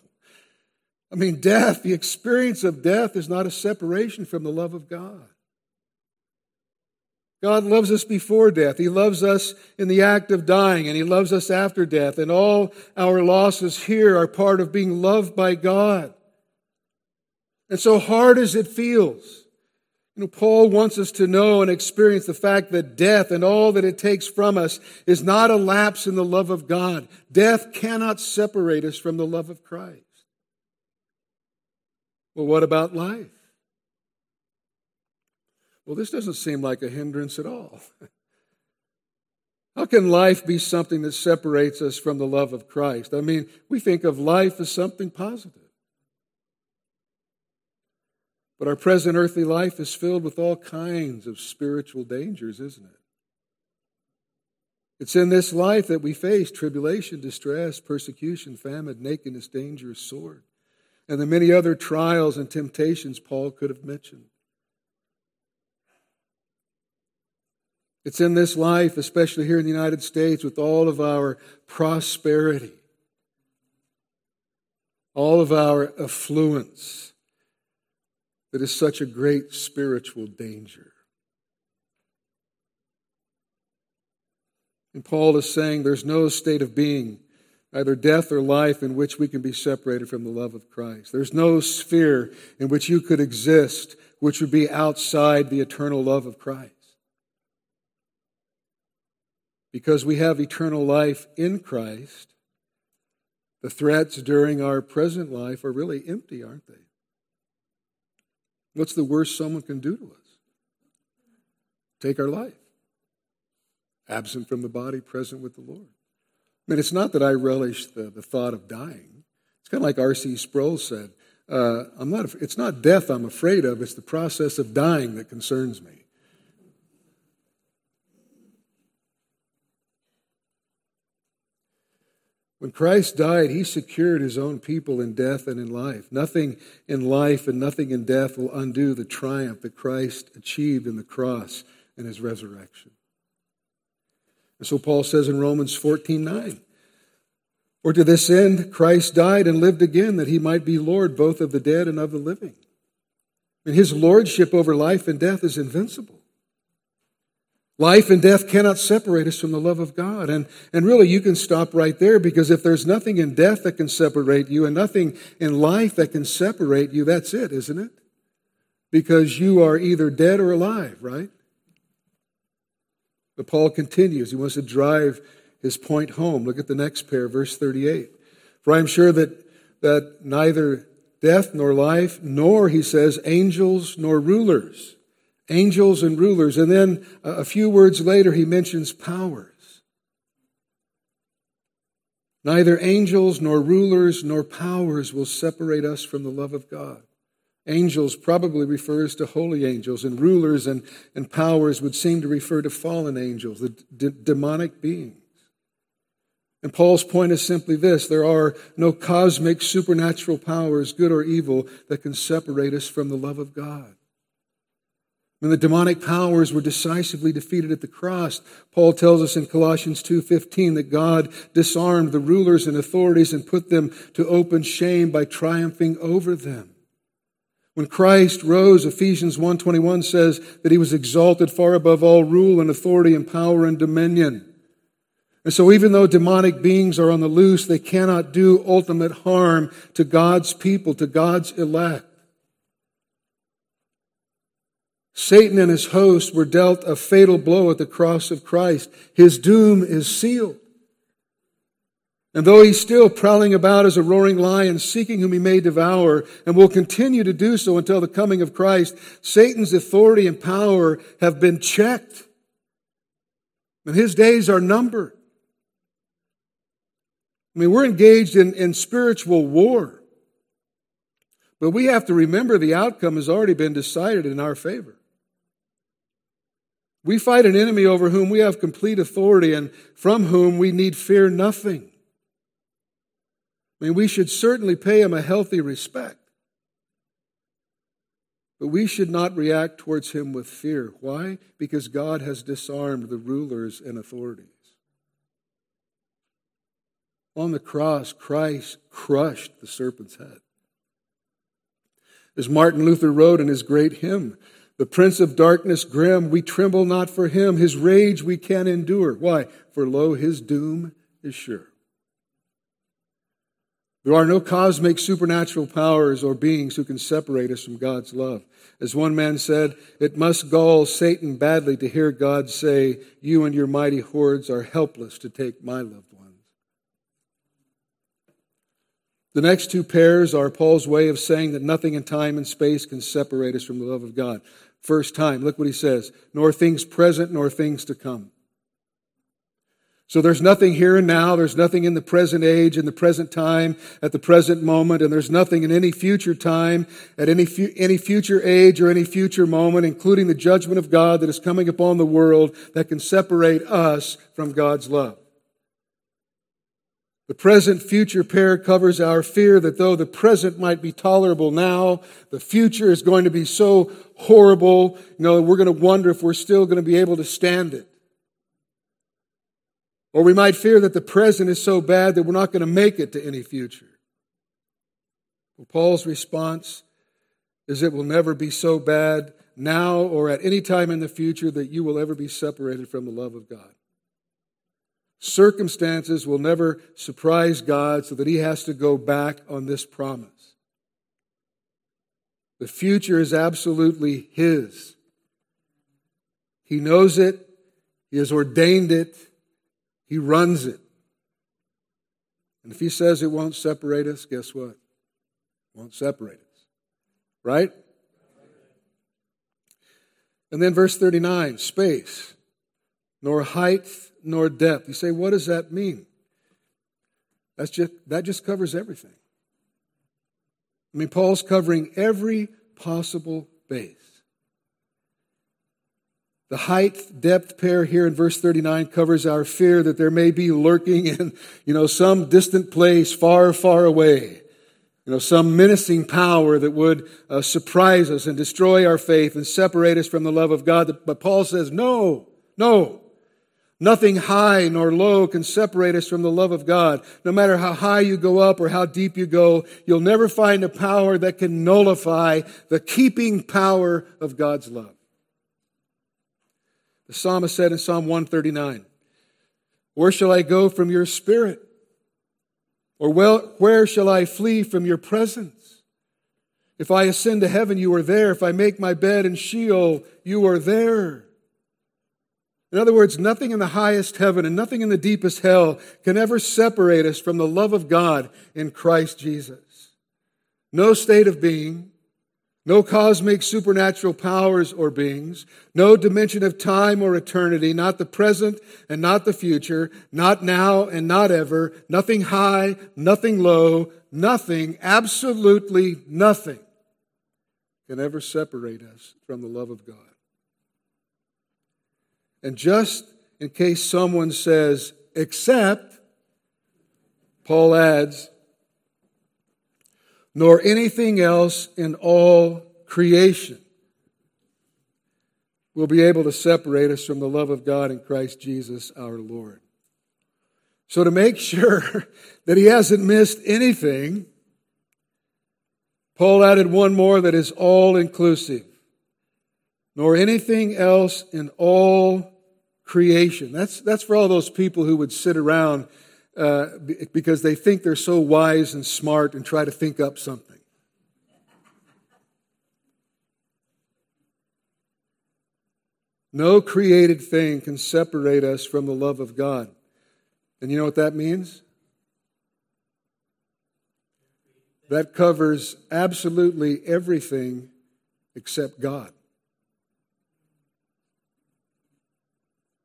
Speaker 3: I mean, death, the experience of death is not a separation from the love of God. God loves us before death. He loves us in the act of dying, and He loves us after death. And all our losses here are part of being loved by God. And so hard as it feels, you know, Paul wants us to know and experience the fact that death and all that it takes from us is not a lapse in the love of God. Death cannot separate us from the love of Christ. Well, what about life? Well, this doesn't seem like a hindrance at all. How can life be something that separates us from the love of Christ? I mean, we think of life as something positive. But our present earthly life is filled with all kinds of spiritual dangers, isn't it? It's in this life that we face tribulation, distress, persecution, famine, nakedness, danger, sword, and the many other trials and temptations Paul could have mentioned. It's in this life, especially here in the United States, with all of our prosperity, all of our affluence, that is such a great spiritual danger. And Paul is saying there's no state of being, either death or life, in which we can be separated from the love of Christ. There's no sphere in which you could exist which would be outside the eternal love of Christ because we have eternal life in Christ, the threats during our present life are really empty, aren't they? What's the worst someone can do to us? Take our life. Absent from the body, present with the Lord. I mean, it's not that I relish the, the thought of dying. It's kind of like R.C. Sproul said uh, I'm not, it's not death I'm afraid of, it's the process of dying that concerns me. When Christ died, he secured his own people in death and in life. Nothing in life and nothing in death will undo the triumph that Christ achieved in the cross and his resurrection. And so Paul says in Romans 14 9, For to this end Christ died and lived again, that he might be Lord both of the dead and of the living. And his lordship over life and death is invincible. Life and death cannot separate us from the love of God. And, and really, you can stop right there because if there's nothing in death that can separate you and nothing in life that can separate you, that's it, isn't it? Because you are either dead or alive, right? But Paul continues. He wants to drive his point home. Look at the next pair, verse 38. For I am sure that, that neither death nor life, nor, he says, angels nor rulers angels and rulers. And then a few words later, he mentions powers. Neither angels nor rulers nor powers will separate us from the love of God. Angels probably refers to holy angels, and rulers and, and powers would seem to refer to fallen angels, the d- demonic beings. And Paul's point is simply this there are no cosmic supernatural powers, good or evil, that can separate us from the love of God. When the demonic powers were decisively defeated at the cross, Paul tells us in Colossians 2:15 that God disarmed the rulers and authorities and put them to open shame by triumphing over them. When Christ rose, Ephesians 1:21 says that he was exalted far above all rule and authority and power and dominion. And so even though demonic beings are on the loose, they cannot do ultimate harm to God's people, to God's elect. Satan and his host were dealt a fatal blow at the cross of Christ. His doom is sealed. And though he's still prowling about as a roaring lion, seeking whom he may devour, and will continue to do so until the coming of Christ, Satan's authority and power have been checked. And his days are numbered. I mean, we're engaged in, in spiritual war. But we have to remember the outcome has already been decided in our favor. We fight an enemy over whom we have complete authority and from whom we need fear nothing. I mean, we should certainly pay him a healthy respect. But we should not react towards him with fear. Why? Because God has disarmed the rulers and authorities. On the cross, Christ crushed the serpent's head. As Martin Luther wrote in his great hymn, the prince of darkness grim, we tremble not for him. His rage we can endure. Why? For lo, his doom is sure. There are no cosmic supernatural powers or beings who can separate us from God's love. As one man said, it must gall Satan badly to hear God say, You and your mighty hordes are helpless to take my loved ones. The next two pairs are Paul's way of saying that nothing in time and space can separate us from the love of God. First time, look what he says nor things present nor things to come. So there's nothing here and now, there's nothing in the present age, in the present time, at the present moment, and there's nothing in any future time, at any, fu- any future age or any future moment, including the judgment of God that is coming upon the world that can separate us from God's love. The present future pair covers our fear that though the present might be tolerable now, the future is going to be so horrible, you know, we're going to wonder if we're still going to be able to stand it. Or we might fear that the present is so bad that we're not going to make it to any future. Well, Paul's response is it will never be so bad now or at any time in the future that you will ever be separated from the love of God. Circumstances will never surprise God so that he has to go back on this promise. The future is absolutely his. He knows it, he has ordained it, he runs it. And if he says it won't separate us, guess what? It won't separate us. Right? And then verse 39 space, nor height, nor depth. You say, what does that mean? That's just, that just covers everything. I mean, Paul's covering every possible base. The height depth pair here in verse 39 covers our fear that there may be lurking in, you know, some distant place far, far away. You know, some menacing power that would uh, surprise us and destroy our faith and separate us from the love of God. But Paul says, no, no. Nothing high nor low can separate us from the love of God. No matter how high you go up or how deep you go, you'll never find a power that can nullify the keeping power of God's love. The psalmist said in Psalm 139, Where shall I go from your spirit? Or where shall I flee from your presence? If I ascend to heaven, you are there. If I make my bed in Sheol, you are there. In other words, nothing in the highest heaven and nothing in the deepest hell can ever separate us from the love of God in Christ Jesus. No state of being, no cosmic supernatural powers or beings, no dimension of time or eternity, not the present and not the future, not now and not ever, nothing high, nothing low, nothing, absolutely nothing can ever separate us from the love of God. And just in case someone says, except, Paul adds, nor anything else in all creation will be able to separate us from the love of God in Christ Jesus our Lord. So, to make sure that he hasn't missed anything, Paul added one more that is all inclusive, nor anything else in all creation. That's, that's for all those people who would sit around uh, because they think they're so wise and smart and try to think up something. No created thing can separate us from the love of God. And you know what that means? That covers absolutely everything except God.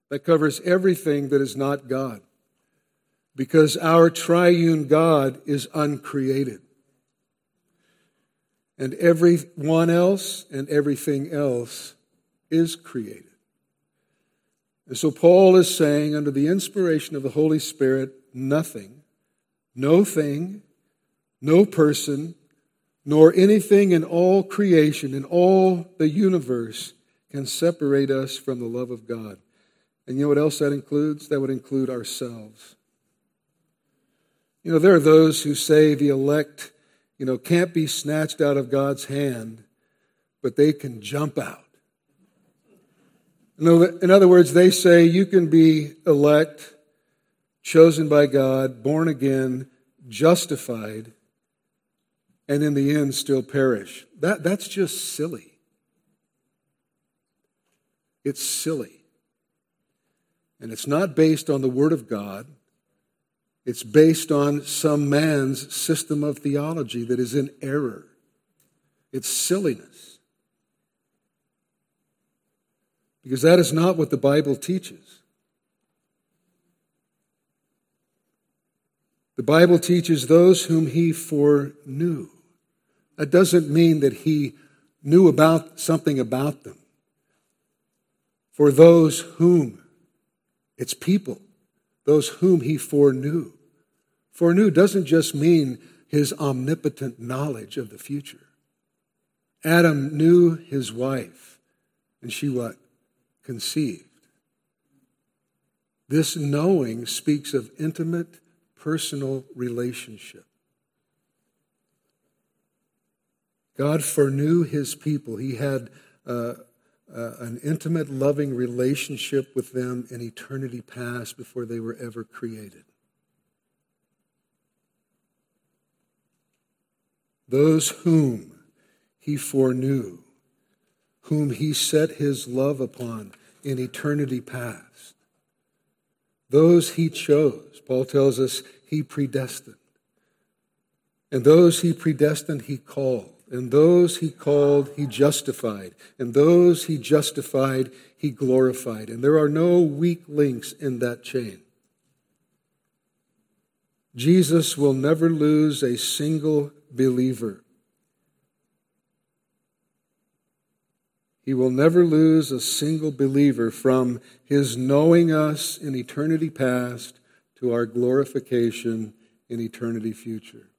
Speaker 3: That covers everything that is not God because our triune God is uncreated. And everyone else and everything else is created. And so Paul is saying, under the inspiration of the Holy Spirit, nothing, no thing, no person, nor anything in all creation, in all the universe, can separate us from the love of God. And you know what else that includes? That would include ourselves. You know, there are those who say the elect you know, can't be snatched out of God's hand, but they can jump out. In other words, they say you can be elect, chosen by God, born again, justified, and in the end still perish. That, that's just silly. It's silly. And it's not based on the Word of God. It's based on some man's system of theology that is in error. It's silliness. Because that is not what the Bible teaches. The Bible teaches those whom he foreknew. That doesn't mean that he knew about something about them. For those whom, it's people, those whom he foreknew. Foreknew doesn't just mean his omnipotent knowledge of the future. Adam knew his wife, and she what? Conceived. This knowing speaks of intimate, personal relationship. God foreknew his people. He had uh, uh, an intimate, loving relationship with them in eternity past before they were ever created. Those whom he foreknew, whom he set his love upon in eternity past. Those he chose, Paul tells us, he predestined. And those he predestined, he called. And those he called, he justified. And those he justified, he glorified. And there are no weak links in that chain. Jesus will never lose a single believer. He will never lose a single believer from his knowing us in eternity past to our glorification in eternity future.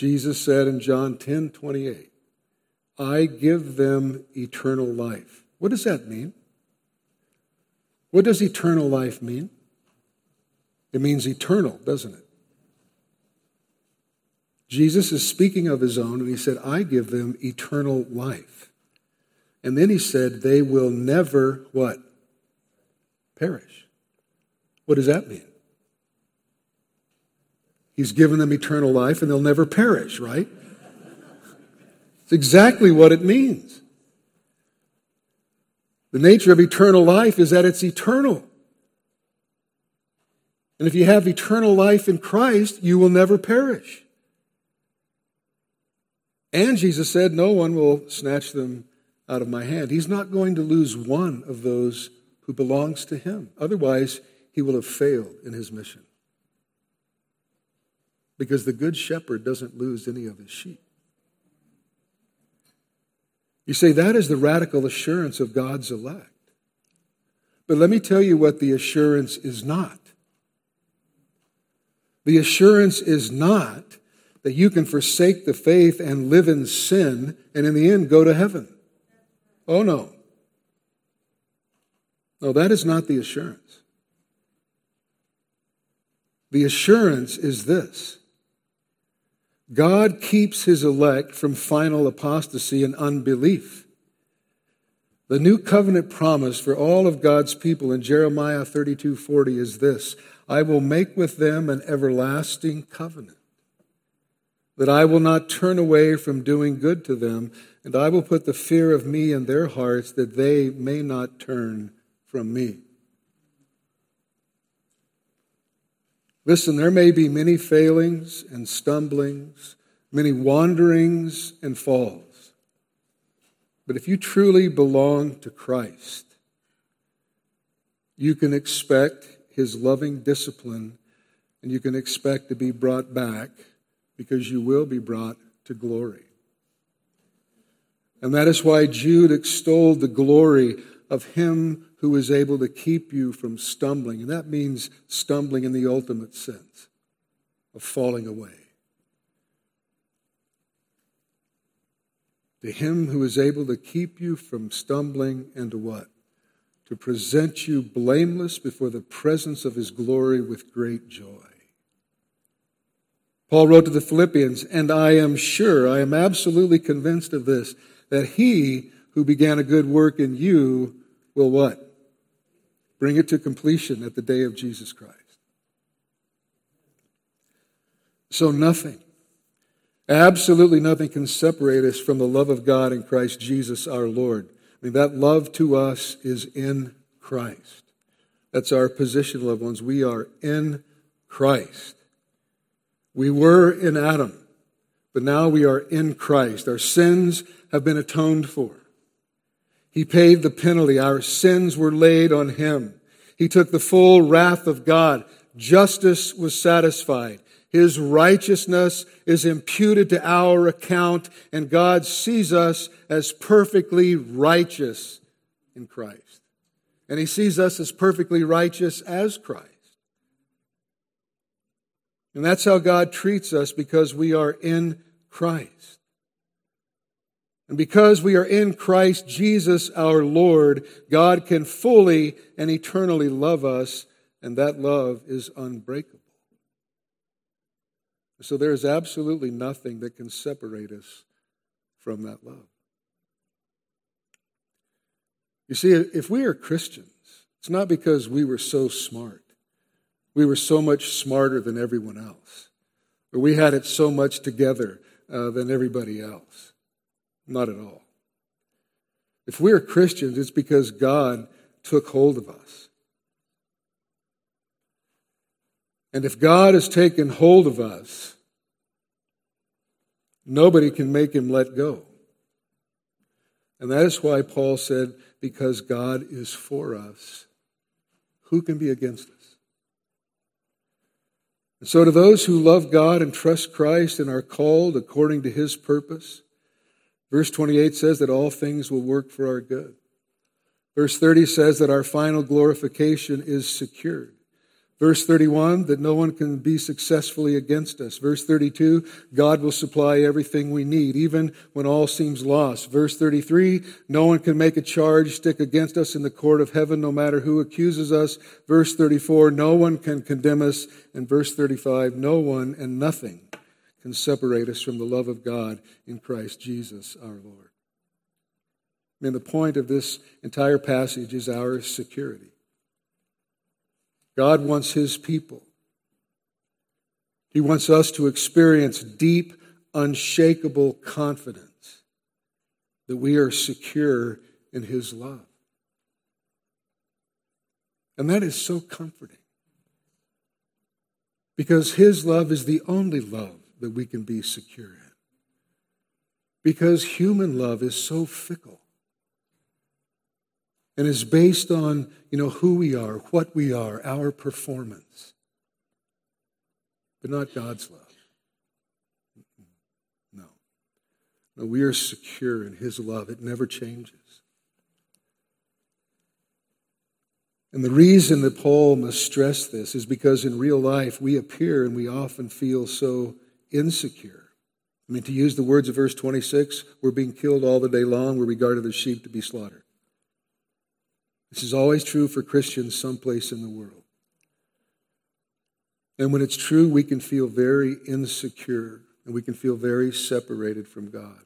Speaker 3: Jesus said in John 10 28, I give them eternal life. What does that mean? What does eternal life mean? It means eternal, doesn't it? Jesus is speaking of his own, and he said, I give them eternal life. And then he said, they will never what? Perish. What does that mean? He's given them eternal life and they'll never perish, right? It's exactly what it means. The nature of eternal life is that it's eternal. And if you have eternal life in Christ, you will never perish. And Jesus said, No one will snatch them out of my hand. He's not going to lose one of those who belongs to him. Otherwise, he will have failed in his mission because the good shepherd doesn't lose any of his sheep. You say that is the radical assurance of God's elect. But let me tell you what the assurance is not. The assurance is not that you can forsake the faith and live in sin and in the end go to heaven. Oh no. No, that is not the assurance. The assurance is this God keeps his elect from final apostasy and unbelief. The new covenant promise for all of God's people in Jeremiah 32:40 is this: I will make with them an everlasting covenant. That I will not turn away from doing good to them, and I will put the fear of me in their hearts that they may not turn from me. Listen, there may be many failings and stumblings, many wanderings and falls. But if you truly belong to Christ, you can expect his loving discipline and you can expect to be brought back because you will be brought to glory. And that is why Jude extolled the glory of him who is able to keep you from stumbling. And that means stumbling in the ultimate sense of falling away. To him who is able to keep you from stumbling and to what? To present you blameless before the presence of his glory with great joy. Paul wrote to the Philippians, and I am sure, I am absolutely convinced of this, that he who began a good work in you will what? Bring it to completion at the day of Jesus Christ. So nothing, absolutely nothing can separate us from the love of God in Christ Jesus our Lord. I mean, that love to us is in Christ. That's our position, loved ones. We are in Christ. We were in Adam, but now we are in Christ. Our sins have been atoned for. He paid the penalty. Our sins were laid on him. He took the full wrath of God. Justice was satisfied. His righteousness is imputed to our account, and God sees us as perfectly righteous in Christ. And He sees us as perfectly righteous as Christ. And that's how God treats us because we are in Christ. And because we are in Christ Jesus our Lord, God can fully and eternally love us, and that love is unbreakable. So there is absolutely nothing that can separate us from that love. You see, if we are Christians, it's not because we were so smart we were so much smarter than everyone else, or we had it so much together uh, than everybody else. Not at all. If we're Christians, it's because God took hold of us. And if God has taken hold of us, nobody can make him let go. And that is why Paul said, because God is for us, who can be against us? And so, to those who love God and trust Christ and are called according to his purpose, verse 28 says that all things will work for our good. Verse 30 says that our final glorification is secured. Verse 31, that no one can be successfully against us. Verse 32, God will supply everything we need, even when all seems lost. Verse 33, no one can make a charge stick against us in the court of heaven, no matter who accuses us. Verse 34, no one can condemn us. And verse 35, no one and nothing can separate us from the love of God in Christ Jesus our Lord. I mean, the point of this entire passage is our security. God wants His people. He wants us to experience deep, unshakable confidence that we are secure in His love. And that is so comforting. Because His love is the only love that we can be secure in. Because human love is so fickle and is based on, you know, who we are, what we are, our performance, but not God's love. No. No, we are secure in His love. It never changes. And the reason that Paul must stress this is because in real life we appear and we often feel so insecure. I mean, to use the words of verse 26, we're being killed all the day long. We're regarded as sheep to be slaughtered. This is always true for Christians someplace in the world. And when it's true, we can feel very insecure and we can feel very separated from God.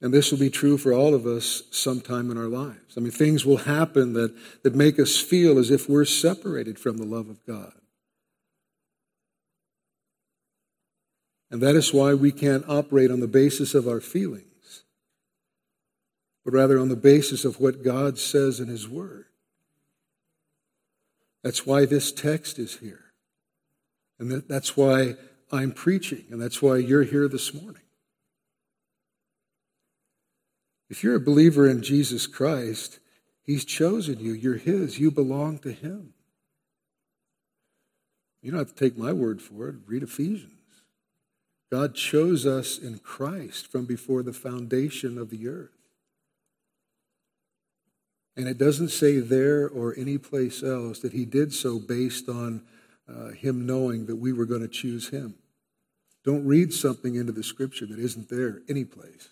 Speaker 3: And this will be true for all of us sometime in our lives. I mean, things will happen that, that make us feel as if we're separated from the love of God. And that is why we can't operate on the basis of our feelings but rather on the basis of what God says in His Word. That's why this text is here. And that's why I'm preaching, and that's why you're here this morning. If you're a believer in Jesus Christ, He's chosen you. You're His. You belong to Him. You don't have to take my word for it. Read Ephesians. God chose us in Christ from before the foundation of the earth. And it doesn't say there or any place else that he did so based on uh, him knowing that we were going to choose him. Don't read something into the scripture that isn't there any place.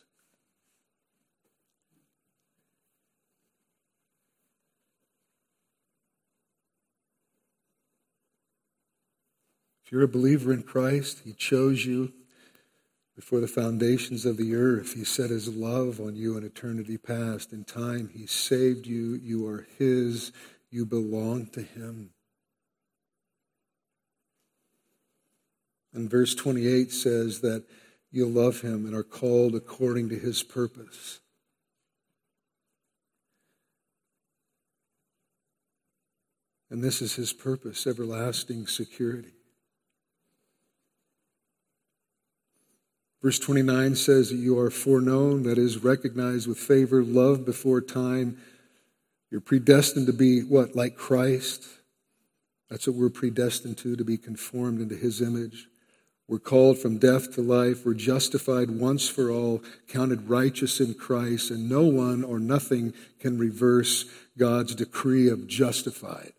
Speaker 3: If you're a believer in Christ, He chose you before the foundations of the earth. He set His love on you in eternity past. In time, He saved you. You are His. You belong to Him. And verse 28 says that you love Him and are called according to His purpose. And this is His purpose everlasting security. Verse 29 says that you are foreknown, that is, recognized with favor, loved before time. You're predestined to be what? Like Christ. That's what we're predestined to, to be conformed into his image. We're called from death to life. We're justified once for all, counted righteous in Christ, and no one or nothing can reverse God's decree of justified.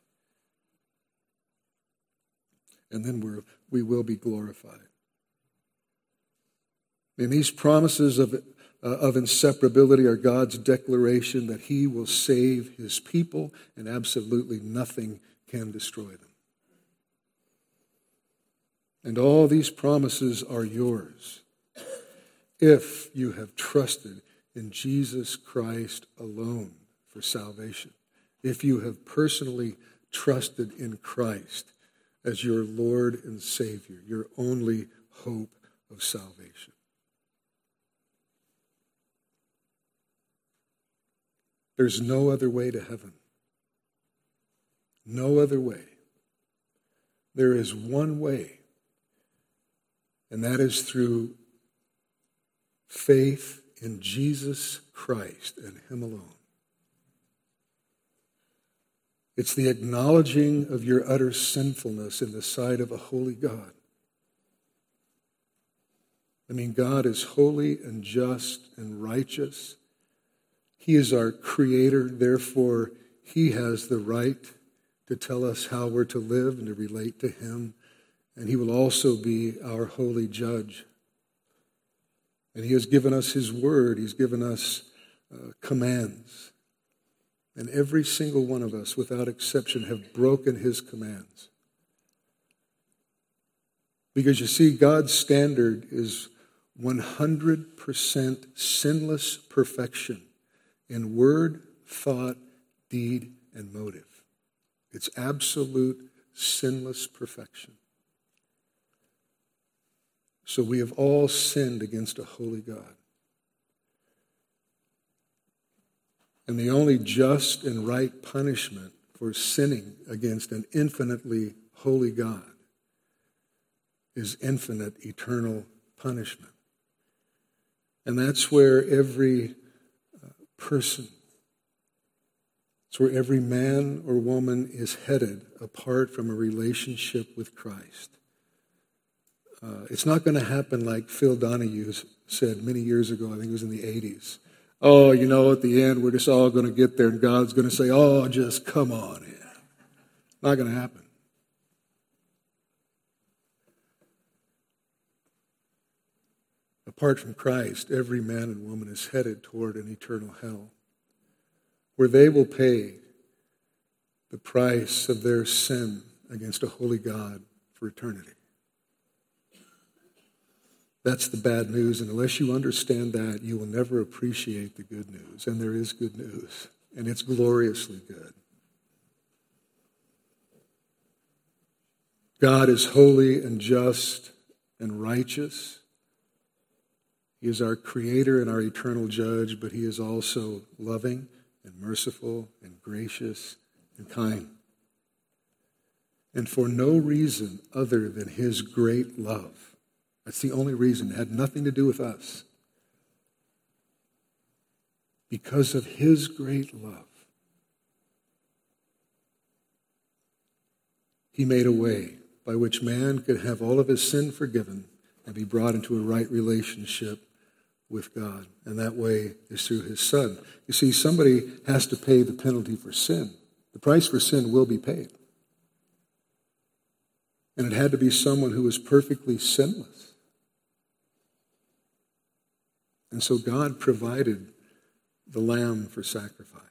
Speaker 3: And then we're, we will be glorified. And these promises of, uh, of inseparability are God's declaration that He will save His people and absolutely nothing can destroy them. And all these promises are yours if you have trusted in Jesus Christ alone for salvation. If you have personally trusted in Christ as your Lord and Savior, your only hope of salvation. There's no other way to heaven. No other way. There is one way, and that is through faith in Jesus Christ and Him alone. It's the acknowledging of your utter sinfulness in the sight of a holy God. I mean, God is holy and just and righteous he is our creator, therefore, He has the right to tell us how we're to live and to relate to Him. And He will also be our holy judge. And He has given us His word, He's given us uh, commands. And every single one of us, without exception, have broken His commands. Because you see, God's standard is 100% sinless perfection in word, thought, deed, and motive. It's absolute sinless perfection. So we have all sinned against a holy God. And the only just and right punishment for sinning against an infinitely holy God is infinite eternal punishment. And that's where every person. It's where every man or woman is headed apart from a relationship with Christ. Uh, it's not going to happen like Phil Donahue said many years ago, I think it was in the 80s. Oh, you know, at the end, we're just all going to get there and God's going to say, oh, just come on in. Not going to happen. Apart from Christ, every man and woman is headed toward an eternal hell where they will pay the price of their sin against a holy God for eternity. That's the bad news, and unless you understand that, you will never appreciate the good news. And there is good news, and it's gloriously good. God is holy and just and righteous. He is our creator and our eternal judge, but he is also loving and merciful and gracious and kind. And for no reason other than his great love. That's the only reason. It had nothing to do with us. Because of his great love, he made a way by which man could have all of his sin forgiven and be brought into a right relationship with God. And that way is through his son. You see, somebody has to pay the penalty for sin. The price for sin will be paid. And it had to be someone who was perfectly sinless. And so God provided the lamb for sacrifice.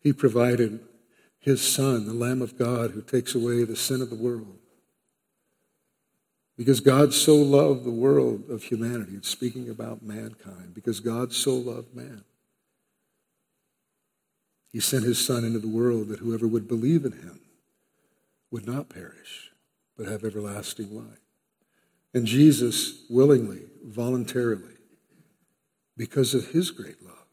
Speaker 3: He provided his Son, the Lamb of God, who takes away the sin of the world. Because God so loved the world of humanity, it's speaking about mankind, because God so loved man. He sent his Son into the world that whoever would believe in him would not perish, but have everlasting life. And Jesus willingly, voluntarily, because of his great love,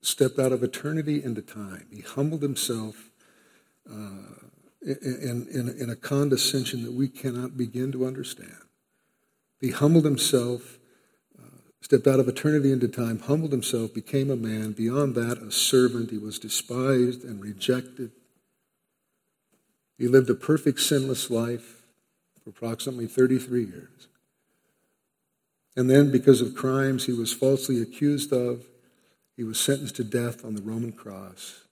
Speaker 3: stepped out of eternity into time. He humbled himself uh, in, in, in a condescension that we cannot begin to understand. He humbled himself, uh, stepped out of eternity into time, humbled himself, became a man. Beyond that, a servant. He was despised and rejected. He lived a perfect, sinless life for approximately 33 years. And then, because of crimes he was falsely accused of, he was sentenced to death on the Roman cross.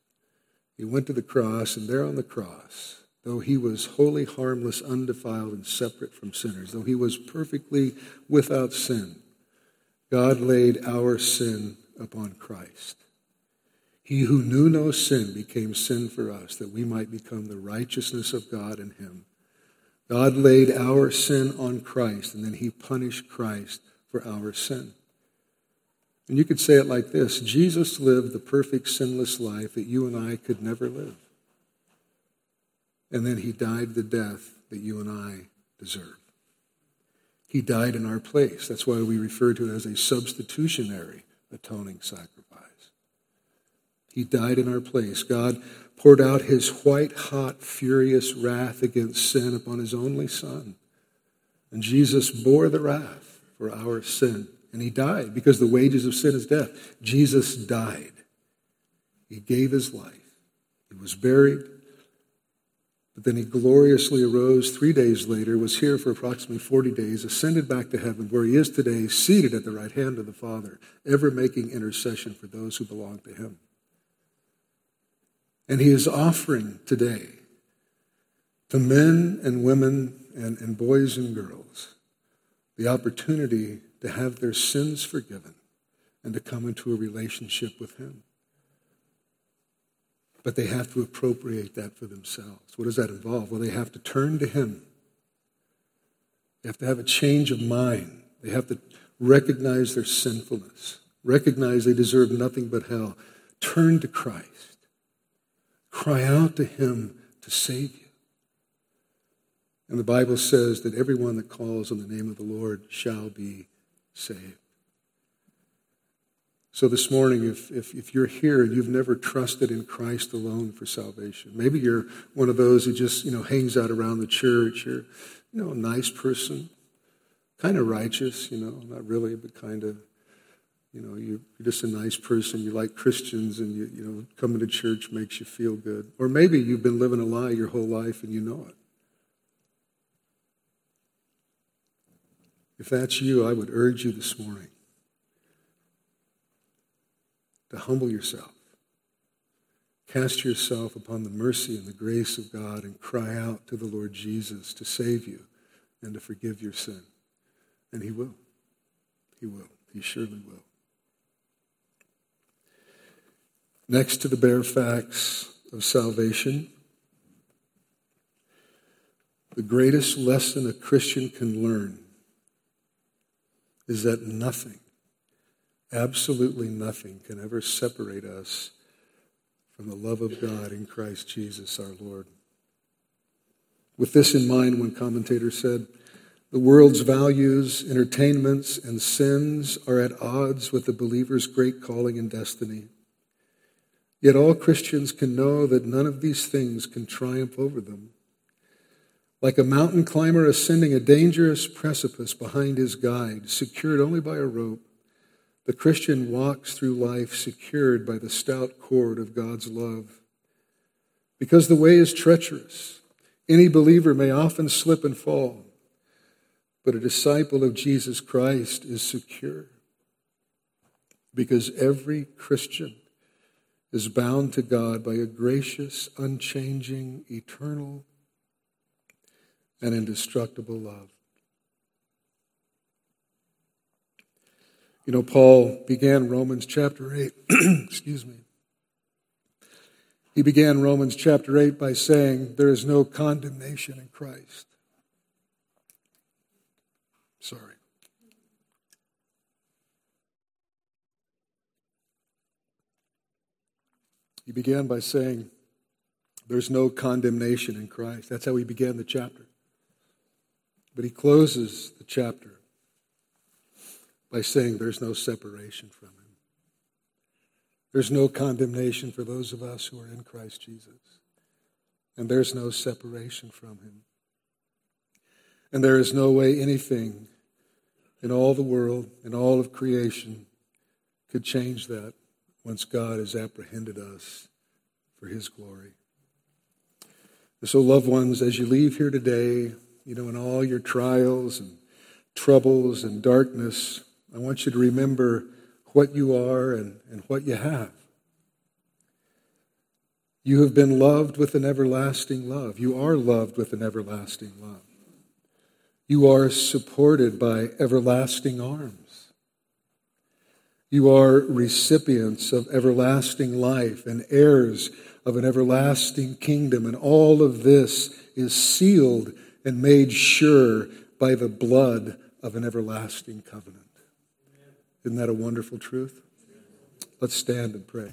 Speaker 3: He went to the cross, and there on the cross, though he was wholly harmless, undefiled, and separate from sinners, though he was perfectly without sin, God laid our sin upon Christ. He who knew no sin became sin for us, that we might become the righteousness of God in him. God laid our sin on Christ, and then he punished Christ for our sin. And you could say it like this Jesus lived the perfect, sinless life that you and I could never live. And then he died the death that you and I deserve. He died in our place. That's why we refer to it as a substitutionary atoning sacrifice. He died in our place. God poured out his white hot, furious wrath against sin upon his only Son. And Jesus bore the wrath for our sin and he died because the wages of sin is death. Jesus died. He gave his life. He was buried. But then he gloriously arose three days later, was here for approximately 40 days, ascended back to heaven, where he is today, seated at the right hand of the Father, ever making intercession for those who belong to him. And he is offering today to men and women and, and boys and girls the opportunity to have their sins forgiven and to come into a relationship with Him. But they have to appropriate that for themselves. What does that involve? Well, they have to turn to Him. They have to have a change of mind. They have to recognize their sinfulness, recognize they deserve nothing but hell. Turn to Christ. Cry out to Him to save you. And the Bible says that everyone that calls on the name of the Lord shall be saved. So this morning, if, if, if you're here and you've never trusted in Christ alone for salvation, maybe you're one of those who just, you know, hangs out around the church. You're, you know, a nice person, kind of righteous, you know, not really, but kind of, you know, you're just a nice person. You like Christians and, you, you know, coming to church makes you feel good. Or maybe you've been living a lie your whole life and you know it. If that's you, I would urge you this morning to humble yourself. Cast yourself upon the mercy and the grace of God and cry out to the Lord Jesus to save you and to forgive your sin. And He will. He will. He surely will. Next to the bare facts of salvation, the greatest lesson a Christian can learn is that nothing, absolutely nothing, can ever separate us from the love of God in Christ Jesus our Lord. With this in mind, one commentator said, the world's values, entertainments, and sins are at odds with the believer's great calling and destiny. Yet all Christians can know that none of these things can triumph over them. Like a mountain climber ascending a dangerous precipice behind his guide, secured only by a rope, the Christian walks through life secured by the stout cord of God's love. Because the way is treacherous, any believer may often slip and fall, but a disciple of Jesus Christ is secure. Because every Christian is bound to God by a gracious, unchanging, eternal, and indestructible love. You know, Paul began Romans chapter 8, excuse me. He began Romans chapter 8 by saying, There is no condemnation in Christ. Sorry. He began by saying, There's no condemnation in Christ. That's how he began the chapter. But he closes the chapter by saying, There's no separation from him. There's no condemnation for those of us who are in Christ Jesus. And there's no separation from him. And there is no way anything in all the world, in all of creation, could change that once God has apprehended us for his glory. And so, loved ones, as you leave here today, you know, in all your trials and troubles and darkness, I want you to remember what you are and, and what you have. You have been loved with an everlasting love. You are loved with an everlasting love. You are supported by everlasting arms. You are recipients of everlasting life and heirs of an everlasting kingdom. And all of this is sealed and made sure by the blood of an everlasting covenant. Isn't that a wonderful truth? Let's stand and pray.